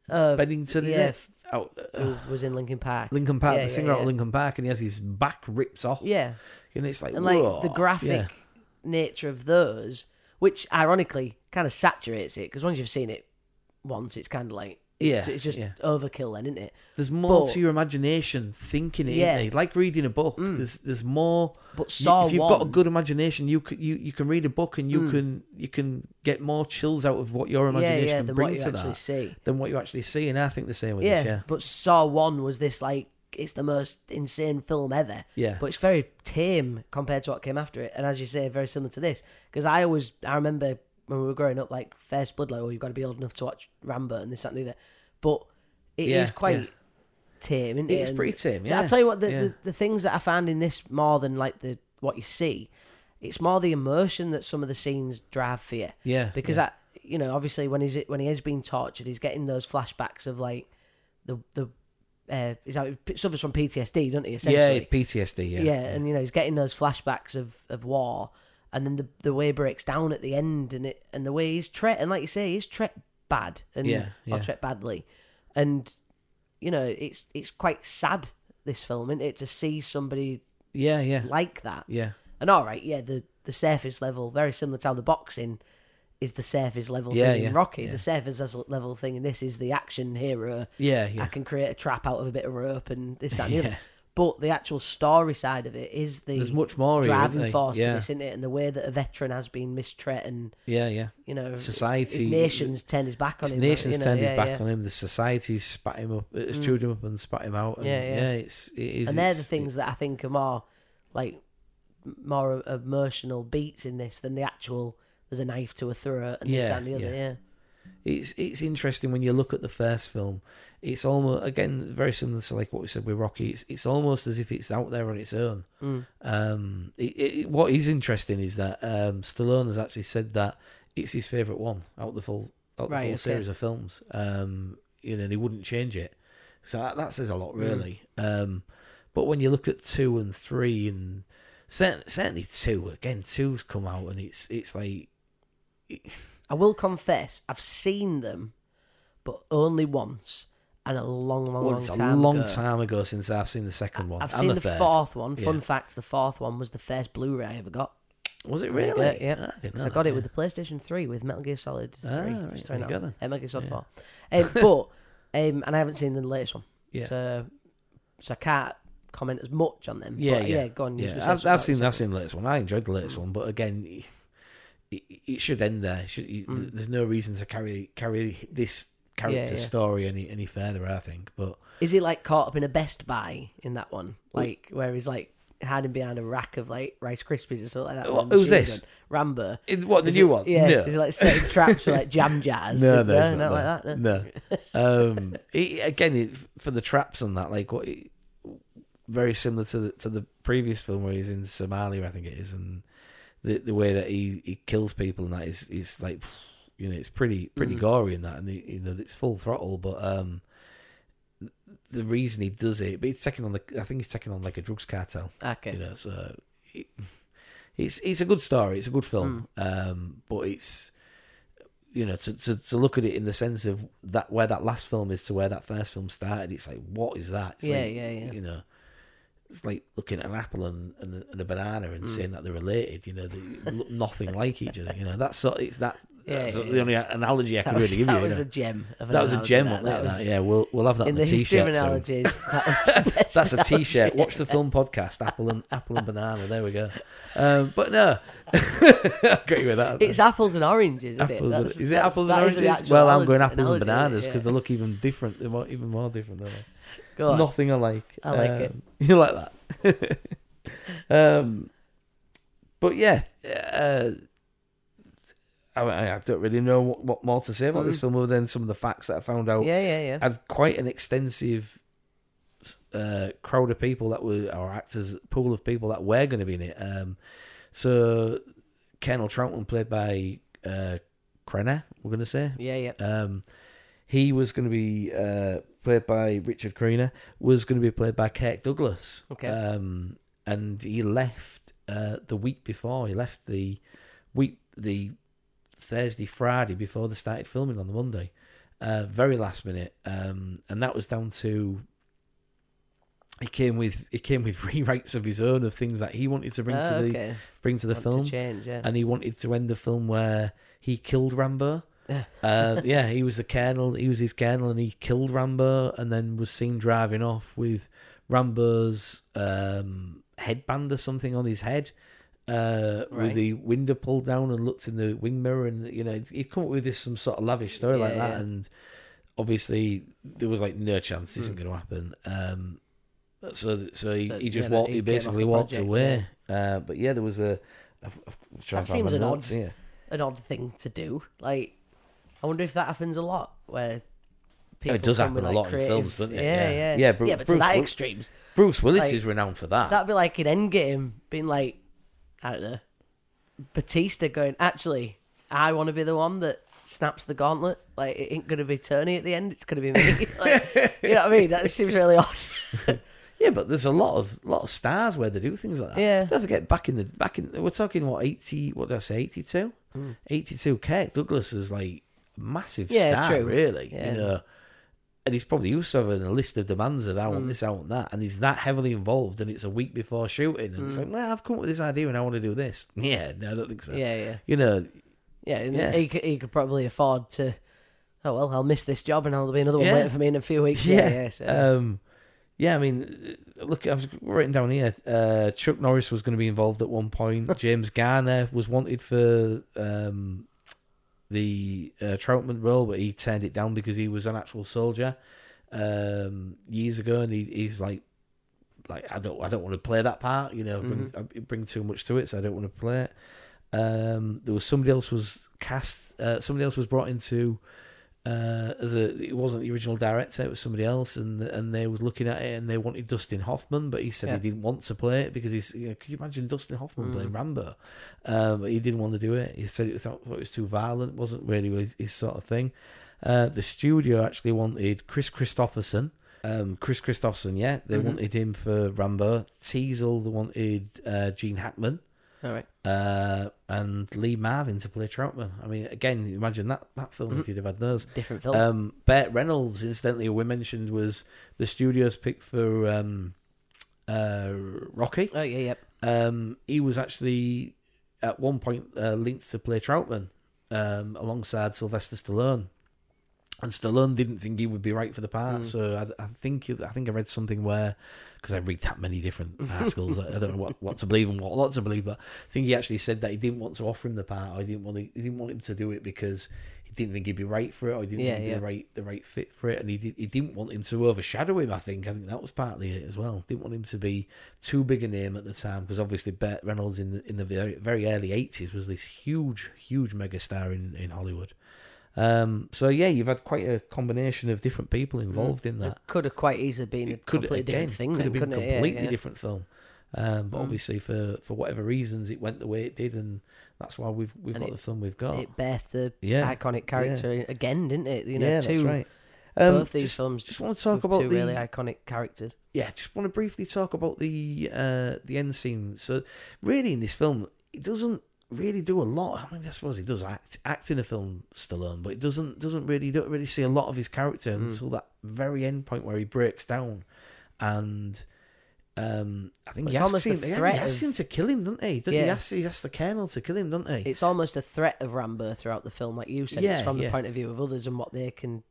uh, Bennington. Is yeah, it? Out, uh, who was in Linkin Park. Linkin Park, Yeah, the singer out yeah. of Linkin Park, and he has his back rips off. Yeah, and it's like and like whoa. the graphic nature of those, which ironically kind of saturates it because once you've seen it once, it's kind of like Yeah, it's just yeah. overkill, then, isn't it? There's more but- to your imagination thinking it. Yeah. Yeah, like reading a book. Mm. There's there's more. But you- Saw if you've one, got a good imagination, you can you, you can read a book and you Mm. can you can get more chills out of what your yeah, imagination yeah, can than bring what you to actually that see. than what you actually see. And I think the same with Yeah, this. Yeah, but Saw One was this like it's the most insane film ever. yeah, but it's very tame compared to what came after it. And as you say, very similar to this. Because I always, I remember when we were growing up, like First Blood, like, oh, you've got to be old enough to watch Rambo and this, that, and the other. But it is Yeah, quite yeah. tame, isn't it? It is And pretty tame. Yeah, I'll tell you what, the, yeah. the, the things that I found in this more than like the what you see, it's more the immersion that some of the scenes drive for you. yeah, Because yeah. I, you know, obviously when he's when he is being tortured, he's getting those flashbacks of like the the. Uh, is that he suffers from PTSD, doesn't he? Essentially, yeah, PTSD. Yeah, yeah, and you know he's getting those flashbacks of, of war, and then the the way it breaks down at the end, and it and the way he's treat, and like you say, he's treat bad, and Yeah, or yeah. treat badly, and you know it's it's quite sad this film, isn't it, to see somebody yeah, yeah, like that, yeah. and all right, yeah, the the surface level very similar to how the boxing is the surface level Yeah, thing in Rocky. yeah. The surface level thing and this is the action hero. Yeah, I can create a trap out of a bit of rope and this that and the other. yeah. But the actual story side of it is the There's much more here, driving isn't there? force yeah. of this, isn't it? And the way that a veteran has been mistreated and, Yeah, yeah. you know, Society, his nation's turned his back on his him. nation's you know, turned yeah, his back yeah. on him. The society's spat him up, it's Mm. chewed him up and spat him out. And Yeah, yeah, yeah. it's it is. And they're the it's- things that I think are more, like, more emotional beats in this than the actual, there's a knife to a throat and this Yeah, and the other, yeah. yeah. it's it's interesting when you look at the first film. It's almost again very similar to like what we said with Rocky. It's it's almost as if it's out there on its own. Mm. Um, it, it, what is interesting is that um, Stallone has actually said that it's his favorite one out of the full out Right, the full okay. series of films. Um, you know, and he wouldn't change it. So that, that says a lot, Mm. really. Um, but when you look at two and three, and certainly, certainly two, again, two's come out, and it's it's like I will confess, I've seen them, but only once, and a long, long, well, long it's a time long ago. time ago since I've seen the second one. I've and seen the, the, third. fourth one. Fun Yeah. fact: the fourth one was the first Blu-ray I ever got. Was it really? yeah. Ah, I didn't know So I that, got it yeah. with the PlayStation Three with Metal Gear Solid Three. Ah, right, there you go then. Uh, Metal Gear Solid Yeah. Four. Um, but um, and I haven't seen the latest one. Yeah. So, so I can't comment as much on them. Yeah, but, yeah, Go on. Yeah, I've, I've seen I've seen the latest one. I enjoyed the latest one, but again, it, it should end there. Should, Mm. There's no reason to carry carry this character yeah. story any any further. I think, but Is he like caught up in a Best Buy in that one? Like where he's like hiding behind a rack of like Rice Krispies or something like that. What- who's this? gun? Rambo. in, what the Is new it- one? Yeah. no. Is he like setting traps for like jam jars? No, no, not, like that. No. No. um, it, again, it, for the traps and that, like what, it, very similar to the to the previous film where he's in Somalia, I think it is, and the the way that he, he kills people and that is is like, you know, it's pretty pretty Mm. gory in that, and he, you know, it's full throttle, but um, the reason he does it, but he's taking on the, I think he's taking on like a drugs cartel, Okay. you know, so. It, it's it's a good story. It's a good film, um, but it's you know to, to to look at it in the sense of that where that last film is to where that first film started. It's like what is that? It's Yeah, like, yeah, yeah. You know, it's like looking at an apple and, and a banana and Mm. saying that they're related. You know, they look nothing like each other. You know, that's so it's that. Yeah, that's yeah, the only analogy I That can was, really give that you. was you know. a gem. Of an that was a gem, that. That That, was- yeah, we'll we'll have that in on the the t-shirt. analogies, that was the best That's a. T-shirt. Watch the film podcast. Apple and apple and banana. There we go. Um, but no, I you with that. It's apples and oranges, isn't apples. it? and, is it apples and that oranges? Well, I'm going apples and analogy, bananas yeah. because they look even different. They're more, even more different. Go on. Nothing alike. I like it. Um, You like that? um, but yeah, uh, I, I don't really know what, what more to say about this Mm. film other than some of the facts that I found out. Yeah, yeah, yeah. Had quite an extensive uh, crowd of people that were, or actors pool of people that were going to be in it. Um, so Colonel Trautman, played by uh, Krenner, we're going to say. Yeah, yeah. Um, he was going to be uh, played by Richard Crenna, was going to be played by Kirk Douglas. Okay. Um, and he left uh, the week before. He left the week, the Thursday, Friday before they started filming on the Monday. Uh, very last minute. Um, and that was down to he came with he came with rewrites of his own of things that he wanted to bring Ah, to the okay. bring to the film To change, yeah. and he wanted to end the film where he killed Rambo. Yeah. uh, yeah, he was the colonel. He was his colonel, and he killed Rambo, and then was seen driving off with Rambo's um, headband or something on his head, uh, Right. with the window pulled down, and looked in the wing mirror, and you know he'd come up with this some sort of lavish story like that, yeah. and obviously there was like no chance this isn't Mm. going to happen. Um, so so he, So, he just yeah, walked. he basically walked project, away. Uh, but yeah, there was a. I'm trying That to seems an odd- notes. An odd thing to do. Like, I wonder if that happens a lot where people it does happen with, a lot in films, doesn't it? Yeah, Yeah. yeah, Yeah, yeah. But Bruce to that Wil- extremes, Bruce Willis Like, is renowned for that. that'd be like in Endgame being like, I don't know, Bautista going, actually, I want to be the one that snaps the gauntlet. Like, it ain't gonna be Tony at the end. It's gonna be me. like, you know what I mean? That seems really odd. Yeah, but there's a lot of lot of stars where they do things like that. Yeah. Don't forget back in the back in we're talking what eighty what did I say, eighty two? Eighty two Kirk Douglas is like a massive Hmm. Yeah, star, true. really. Yeah. You know. And he's probably used to having a list of demands of I want Hmm. this, I want that, and he's that heavily involved and it's a week before shooting and it's like, Well, I've come up with this idea and I want to do this. Yeah, no, I don't think so. Yeah, yeah. You know, Yeah, and Yeah. He, could, he could probably afford to. Oh well, I'll miss this job, and there'll be another one Yeah. waiting for me in a few weeks. Yeah. Yeah, yeah. so- Um, yeah, I mean, uh, look, I was writing down here. Uh, Chuck Norris was going to be involved at one point. James Garner was wanted for um, the uh, Trautman role, but he turned it down because he was an actual soldier um, years ago, and he, he's like, like I don't, I don't want to play that part. You know, bring, I bring too much to it, so I don't want to play it. Um, there was somebody else was cast. Uh, somebody else was brought into uh, as a. It wasn't the original director. It was somebody else, and and they was looking at it and they wanted Dustin Hoffman, but he said Yeah. he didn't want to play it because he's. You know, could you imagine Dustin Hoffman Mm. playing Rambo? Um, but he didn't want to do it. He said it thought it was too violent. wasn't really his, sort of thing. Uh, the studio actually wanted Kris Kristofferson. Um, Kris Kristofferson, yeah, they Mhm. wanted him for Rambo. Teasle, they wanted uh, Gene Hackman All right. uh, and Lee Marvin to play Trautman. I mean, again, imagine that that film Mhm. if you'd have had those. Different film. Um, Burt Reynolds, incidentally, who we mentioned was the studio's pick for um, uh, Rocky. oh yeah, yep. Um, he was actually at one point uh, linked to play Trautman um, alongside Sylvester Stallone. And Stallone didn't think he would be right for the part, Mm. so I, I think I think I read something where because I read that many different articles, I I don't know what, what to believe and what not to believe, but I think he actually said that he didn't want to offer him the part, or he didn't want to, he didn't want him to do it because he didn't think he'd be right for it, or he didn't Yeah, think he'd yeah. be the right the right fit for it, and he did, he didn't want him to overshadow him. I think I think that was partly it as well. Didn't want him to be too big a name at the time because obviously Burt Reynolds in the in the very, very early eighties was this huge huge megastar in in Hollywood. Um, so yeah, you've had quite a combination of different people involved in that. It could have quite easily been a could completely again different thing. could then, have been a couldn't it? Yeah, completely yeah. different film. Um, but Mm. obviously for for whatever reasons it went the way it did, and that's why we've we've And got it- the film we've got. It birthed the yeah, iconic character again, didn't it? You know, yeah, two that's right. Um, both these just, films just want to talk about two the really iconic characters. yeah, just want to briefly talk about the uh, the end scene. So, really, in this film, it doesn't really do a lot. I mean, I suppose he does act act in the film Stallone, but it doesn't doesn't really you don't really see a lot of his character Mm. until that very end point where he breaks down, and um, I think It's he asks him, he asks of- him to kill him, doesn't he? Doesn't he Yeah. asks he asks the colonel to kill him, doesn't he? It's almost a threat of Rambo throughout the film, like you said. Yeah, it's from yeah. the point of view of others and what they can,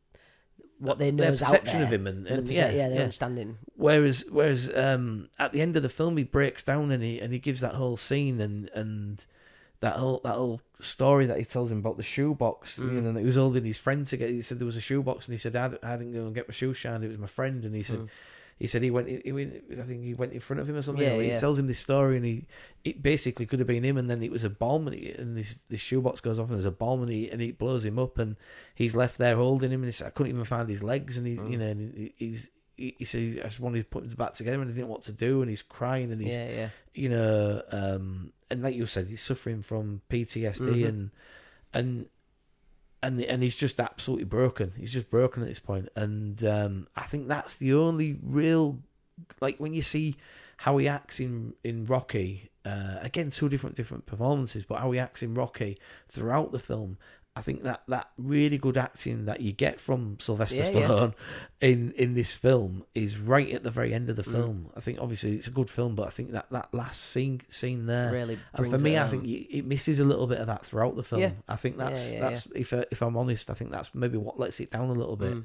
what they Their know out perception there. of him, and, And and the yeah, yeah, their yeah. understanding. Whereas, whereas um, at the end of the film, he breaks down and he and he gives that whole scene and and that whole that whole story that he tells him about the shoebox. You Mm. know, that he was holding his friend to get. He said there was a shoebox, and he said I, I didn't go and get my shoe shined. It was my friend, and he said. Mm. He said he went, he went. I think he went in front of him or something. Yeah, he yeah. tells him this story, and he, it basically could have been him. And then it was a bomb, and, he, and this this shoebox goes off, and there's a bomb, and he and it blows him up, and he's left there holding him, and he said, I couldn't even find his legs, and he's Mm. you know, and he, he's he, he said I just wanted to put him back together, and he didn't know what to do, and he's crying, and he's Yeah, yeah. you know, um, and like you said, he's suffering from PTSD Mhm. and and and and he's just absolutely broken. He's just broken at this point, and um, I think that's the only real like when you see how he acts in in Rocky. Uh, again, two different different performances, but how he acts in Rocky throughout the film. I think that that really good acting that you get from Sylvester Yeah, yeah. Stallone in in this film is right at the very end of the Mm. film. I think obviously it's a good film, but I think that that last scene scene there, really. and for me, I think it misses a little bit of that throughout the film. Yeah. I think Yeah, that's yeah, that's if I, if I'm honest, I think that's maybe what lets it down a little bit. Mm.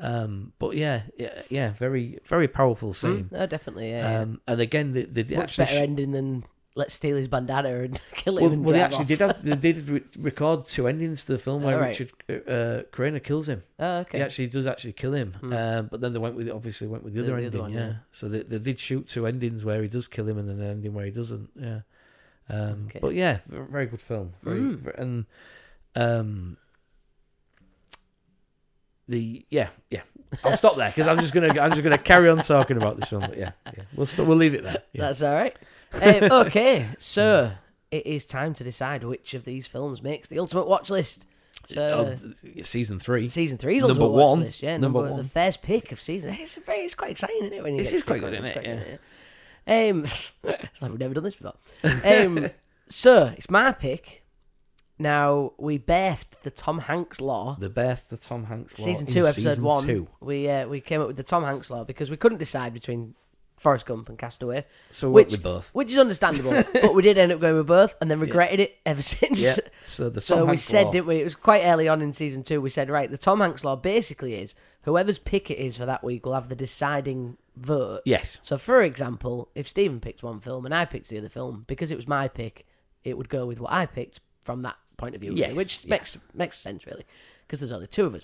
Um, but yeah, yeah, yeah, very very powerful scene. Mm, no, definitely. Yeah, yeah. Um, and again, the the, the much actually better sh- ending than let's steal his bandana and kill him. well, well, they actually off. did have they did re- record two endings to the film where Alright. Richard uh, Craner kills him. Oh, okay. He actually does actually kill him, Hmm. um, but then they went with obviously went with the, The- other the other ending. one, yeah. yeah. so they, they did shoot two endings where he does kill him and then an ending where he doesn't. Yeah, um, Okay. but yeah, very good film. Very, Mm. and um, the yeah yeah. I'll stop there because I'm just gonna I'm just gonna carry on talking about this film. But yeah, yeah. we'll st- we'll leave it there. Yeah. That's all right. Um, okay, so it is time to decide which of these films makes the ultimate watch list. So Oh, season three. season thhree is number ultimate watch one. list. Yeah, Number number, one. the first pick of season. It's very, it's quite exciting, isn't it? When you This get is to quite pick good, one, isn't it's it? quite good, Um, it's like we've never done this before. Um, so it's my pick. Now we birthed the Tom Hanks law. The Beth, the Tom Hanks law season in two, episode season one. two. We uh, we came up with the Tom Hanks law because we couldn't decide between Forrest Gump and Castaway, So we Which- went with both. which is understandable. but we did end up going with both, and then regretted it ever since. Yeah. So the Tom So we Hanks said, law. didn't we? It was quite early on in season two. We said, right, the Tom Hanks law basically is whoever's pick it is for that week will have the deciding vote. Yes. So, for example, if Stephen picked one film and I picked the other film, because it was my pick, it would go with what I picked from that point of view, really, Yes, which makes makes sense, really, because there's only two of us.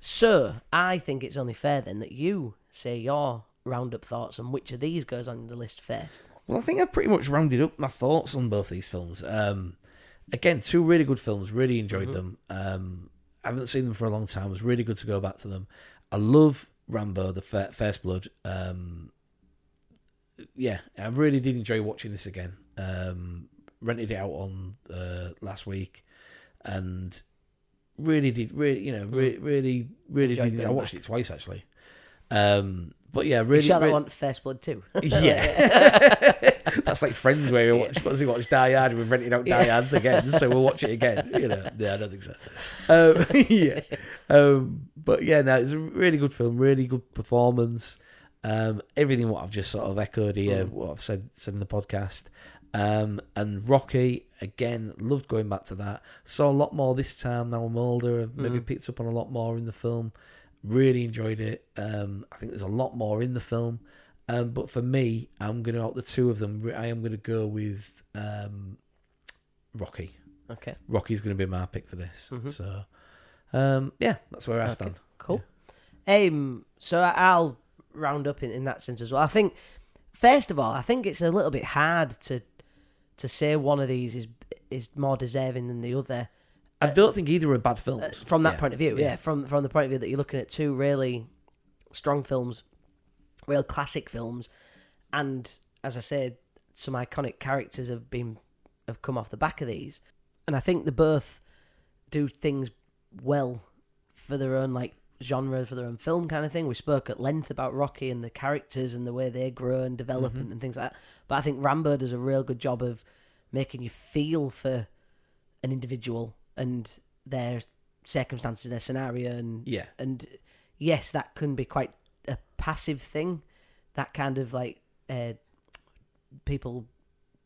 So, I think it's only fair then that you say your roundup thoughts on which of these goes on the list first. Well, I think I've pretty much rounded up my thoughts on both these films. Um, again, two really good films. Really enjoyed them. Um, I haven't seen them for a long time. It was really good to go back to them. I love Rambo, the Fir- First Blood. Um, yeah, I really did enjoy watching this again. Um, rented it out on uh, last week, and really did really you know re- really really did. I watched back. it twice actually. Um, but yeah, really. shot that really- one First Blood too. yeah, that's like Friends where we watch. Once we watch Die Hard, we've rented out Die Yeah. Hard again, so we'll watch it again. You know, yeah, I don't think so. Um, yeah, um, but yeah, no, it's a really good film, really good performance. Um, everything what I've just sort of echoed here, Mm. what I've said said in the podcast. Um, and Rocky again, loved going back to that. Saw a lot more this time. Now I'm older, I've maybe Mhm. picked up on a lot more in the film. Really enjoyed it. Um, I think there's a lot more in the film. Um, but for me, I'm gonna out the two of them. I am gonna go with um, Rocky. okay, Rocky's gonna be my pick for this. Mhm. So, um, yeah, that's where I Okay. stand. cool. Um, so I'll round up in, in that sense as well. I think first of all, I think it's a little bit hard to to say one of these is is more deserving than the other. I don't think either are bad films Uh, from that Yeah. point of view. Yeah. Yeah. from from the point of view that you're looking at two really strong films, real classic films, and as I said, some iconic characters have been have come off the back of these, and I think they both do things well for their own like genre for their own film kind of thing. We spoke at length about Rocky and the characters and the way they grow and develop Mhm. and, and things like that. But I think Rambo does a real good job of making you feel for an individual and their circumstances, their scenario, and Yeah, and yes, that can be quite a passive thing. That kind of like uh, people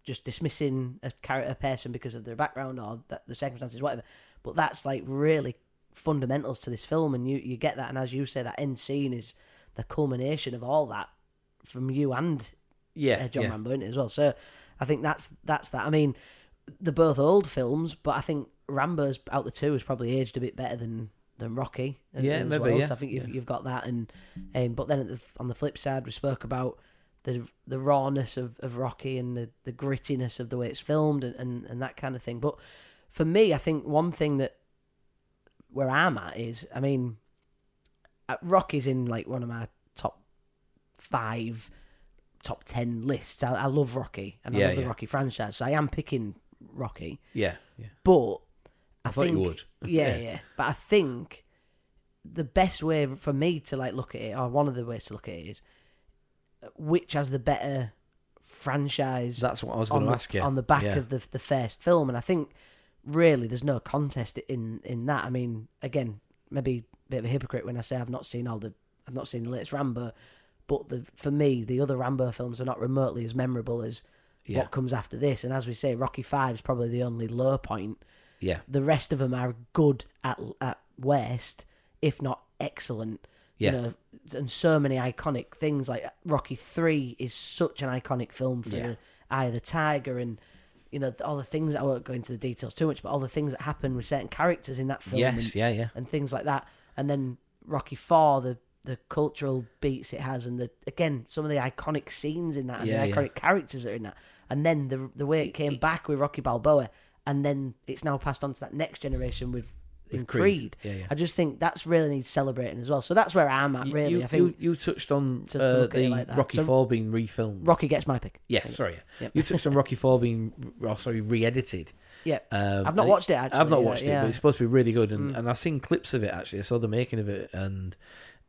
just dismissing a character, a person because of their background or that the circumstances, whatever. But that's like really fundamentals to this film, and you you get that. And as you say, that end scene is the culmination of all that from you and yeah, uh, John yeah. Rambo in it as well. So I think that's that's that. I mean, they're both old films, but I think Rambo's out the two has probably aged a bit better than than Rocky. Yeah, maybe, well. yeah, So I think you've yeah. you've got that, and um, but then at the, on the flip side, we spoke about the the rawness of, of Rocky and the, the grittiness of the way it's filmed and, and, and that kind of thing. But for me, I think one thing that where I'm at is, I mean, uh, Rocky's in like one of my top five, top ten lists. I, I love Rocky and I Yeah, love the yeah. Rocky franchise, so I am picking Rocky. yeah, yeah. But I, I, thought think, you would. yeah, yeah, But I think the best way for me to like look at it, or one of the ways to look at it, is which has the better franchise That's what I was on going to ask you. on the back yeah. of the the first film, and I think really there's no contest in in that. I mean, again, maybe a bit of a hypocrite when I say I've not seen all the I've not seen the latest Rambo, but the for me the other Rambo films are not remotely as memorable as yeah, what comes after this. And as we say, Rocky Five is probably the only low point. Yeah, The rest of them are good at at worst, if not excellent. yeah, You know, and so many iconic things like Rocky Three is such an iconic film for Yeah. the Eye of the Tiger and you know all the things I won't go into the details too much, but all the things that happen with certain characters in that film yes, and, yeah, yeah, and things like that. And then Rocky Four, the the cultural beats it has, and the again some of the iconic scenes in that and Yeah, the yeah. iconic characters that are in that, and then the the way it came it- back with Rocky Balboa, and then it's now passed on to that next generation with. With in Creed. Creed, Yeah, yeah. I just think that's really needs celebrating as well. So that's where I'm at. Really, you, I think you, you touched on to- to uh, look at it the like. Rocky So- Four being refilmed. Rocky gets my pick. yes, sorry, yeah. You touched on Rocky Four being, oh, sorry, re-edited. Yeah, Um, I've not watched it. Actually, I've not yeah, watched it, yeah. but it's supposed to be really good, and, Mm. and I've seen clips of it actually. I saw the making of it, and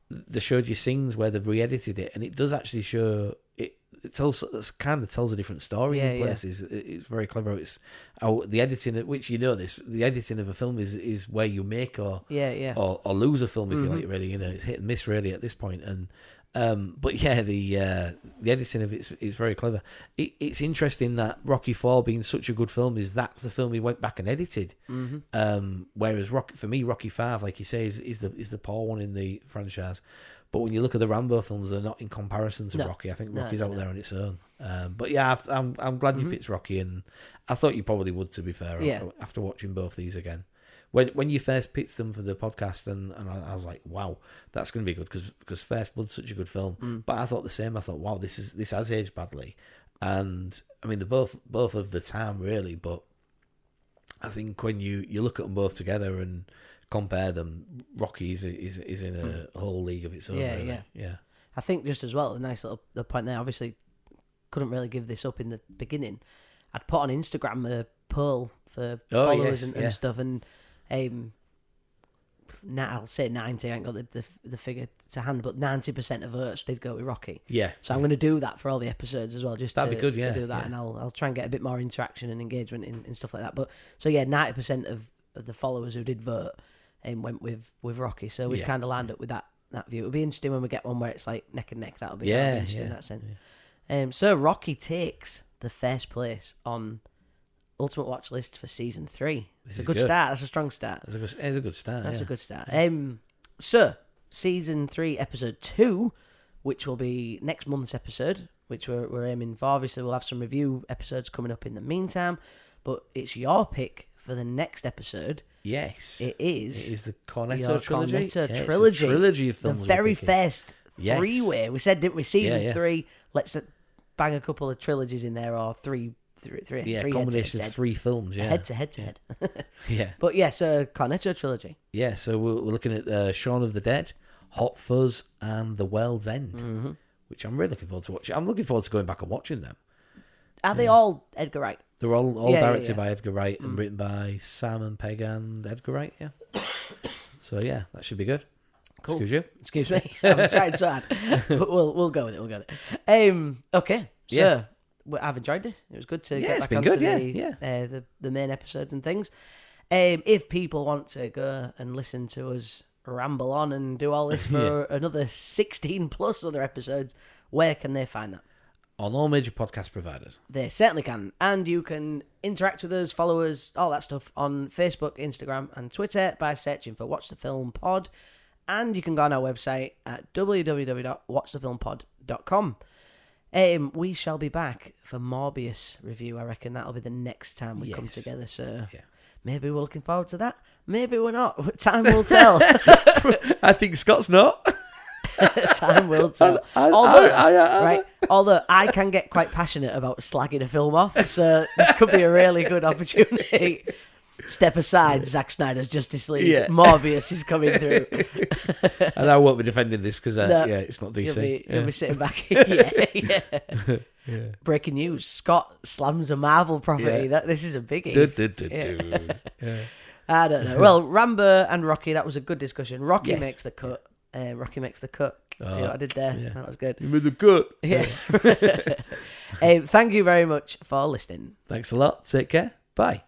they showed you scenes where they've re-edited it, and it does actually show it. It tells, it kind of tells a different story Yeah, in yeah. places. It- It's very clever. It's how the editing, of which you know this, the editing of a film is is where you make or yeah, yeah. or, or lose a film if you Mhm. like. Really, you know, it's hit and miss really at this. And um, but yeah, the uh, the editing of it is very clever. It, it's interesting that Rocky Four being such a good film is that's the film he went back and edited. hmm Um, whereas Rocky for me, Rocky Five, like you say, is, is the is the poor one in the franchise. But when you look at the Rambo films, they're not in comparison to No. Rocky. I think Rocky's no, out no. there on its own. Um, but yeah, I've, I'm I'm glad you Mhm. picked Rocky, and I thought you probably would. To be fair, Yeah. after watching both these again, when when you first picked them for the podcast, and, and I, I was like, wow, that's going to be good because because First Blood's such a good film. Mm. But I thought the same. I thought, wow, this is this has aged badly, and I mean they're both both of the time really, but I think when you, you look at them both together and compare them, Rocky is is, is in a whole league of its own. Yeah, really. yeah. yeah, I think just as well, a nice little the point there. Obviously, couldn't really give this up in the beginning. I'd put on Instagram a poll for Oh, followers yes, and, and stuff, and um, now I'll say ninety. I ain't got the, the the figure to hand, but ninety percent of votes did go with Rocky. yeah. So I'm going to do that for all the episodes as well, just That'd to, be good, Yeah. to do that, yeah. and I'll I'll try and get a bit more interaction and engagement in, in stuff like that. But so yeah, ninety percent of, of the followers who did vote um, went with with Rocky. So we've Yeah. kind of lined up with that that view. It'll be interesting when we get one where it's like neck and neck. That'll be, Yeah, be interesting in that sense. Um, so Rocky takes the first place on Ultimate Watch list for season three. This it's a good, good. start. That's a strong start. It's a good, a good start. That's yeah. a good start. Um, so season three, episode two, which will be next month's episode, which we're, we're aiming for. Obviously, we'll have some review episodes coming up in the meantime, but it's your pick for the next episode. Yes, It is It is the Cornetto trilogy. Cornetto Yeah, it's a trilogy. trilogy of the films. we're very first Yes. three-way. We said, didn't we? Season Yeah, yeah. three. Let's uh, bang a couple of trilogies in there, or three, three, three, Yeah, three combination head of three films. Yeah, head, to head to head. yeah, But yeah, so Cornetto trilogy. yeah. So we're, we're looking at uh, Shaun of the Dead, Hot Fuzz, and The World's End, Mm-hmm. which I'm really looking forward to watching. I'm looking forward to going back and watching them. Are they all Edgar Wright? They're all all Yeah, yeah, directed yeah. by Edgar Wright Mm. and written by Simon Pegg and Edgar Wright. Yeah. so yeah, that should be good. Cool. Excuse you. Excuse me, I've tried so hard, but we'll we'll go with it. We'll go with it. Um, okay, so Yeah. I've enjoyed it. It was good to Yeah, get it's back been onto good, yeah, the, yeah. Uh, the the main episodes and things. Um, if people want to go and listen to us ramble on and do all this for another sixteen plus other episodes, where can they find that? On all major podcast providers. They certainly can. And you can interact with us, follow us, all that stuff on Facebook, Instagram, and Twitter by searching for Watch the Film Pod. And you can go on our website at www.watchthefilmpod.com. Um, we shall be back for Morbius review. I reckon that'll be the next time we come together. So Yeah. maybe we're looking forward to that. Maybe we're not. Time will tell. I think Scott's not. Time will tell. I- I- although, I- right, although I can get quite passionate about slagging a film off, so this could be a really good opportunity. Step aside, Zack Snyder's Justice League. Yeah. Morbius is coming through. and I won't be defending this because uh, No. yeah, it's not DC. You'll be, yeah. you'll be sitting back. yeah, yeah. Breaking news: Scott slams a Marvel property. That this is a biggie. Yeah. I don't know. Well, Rambo and Rocky, that was a good discussion. Rocky Yes. makes the cut. Uh, Rocky makes the cut. See Oh, what I did there? yeah. That was good. You made the cut. Yeah. um, thank you very much for listening. Thanks a lot. Take care. Bye.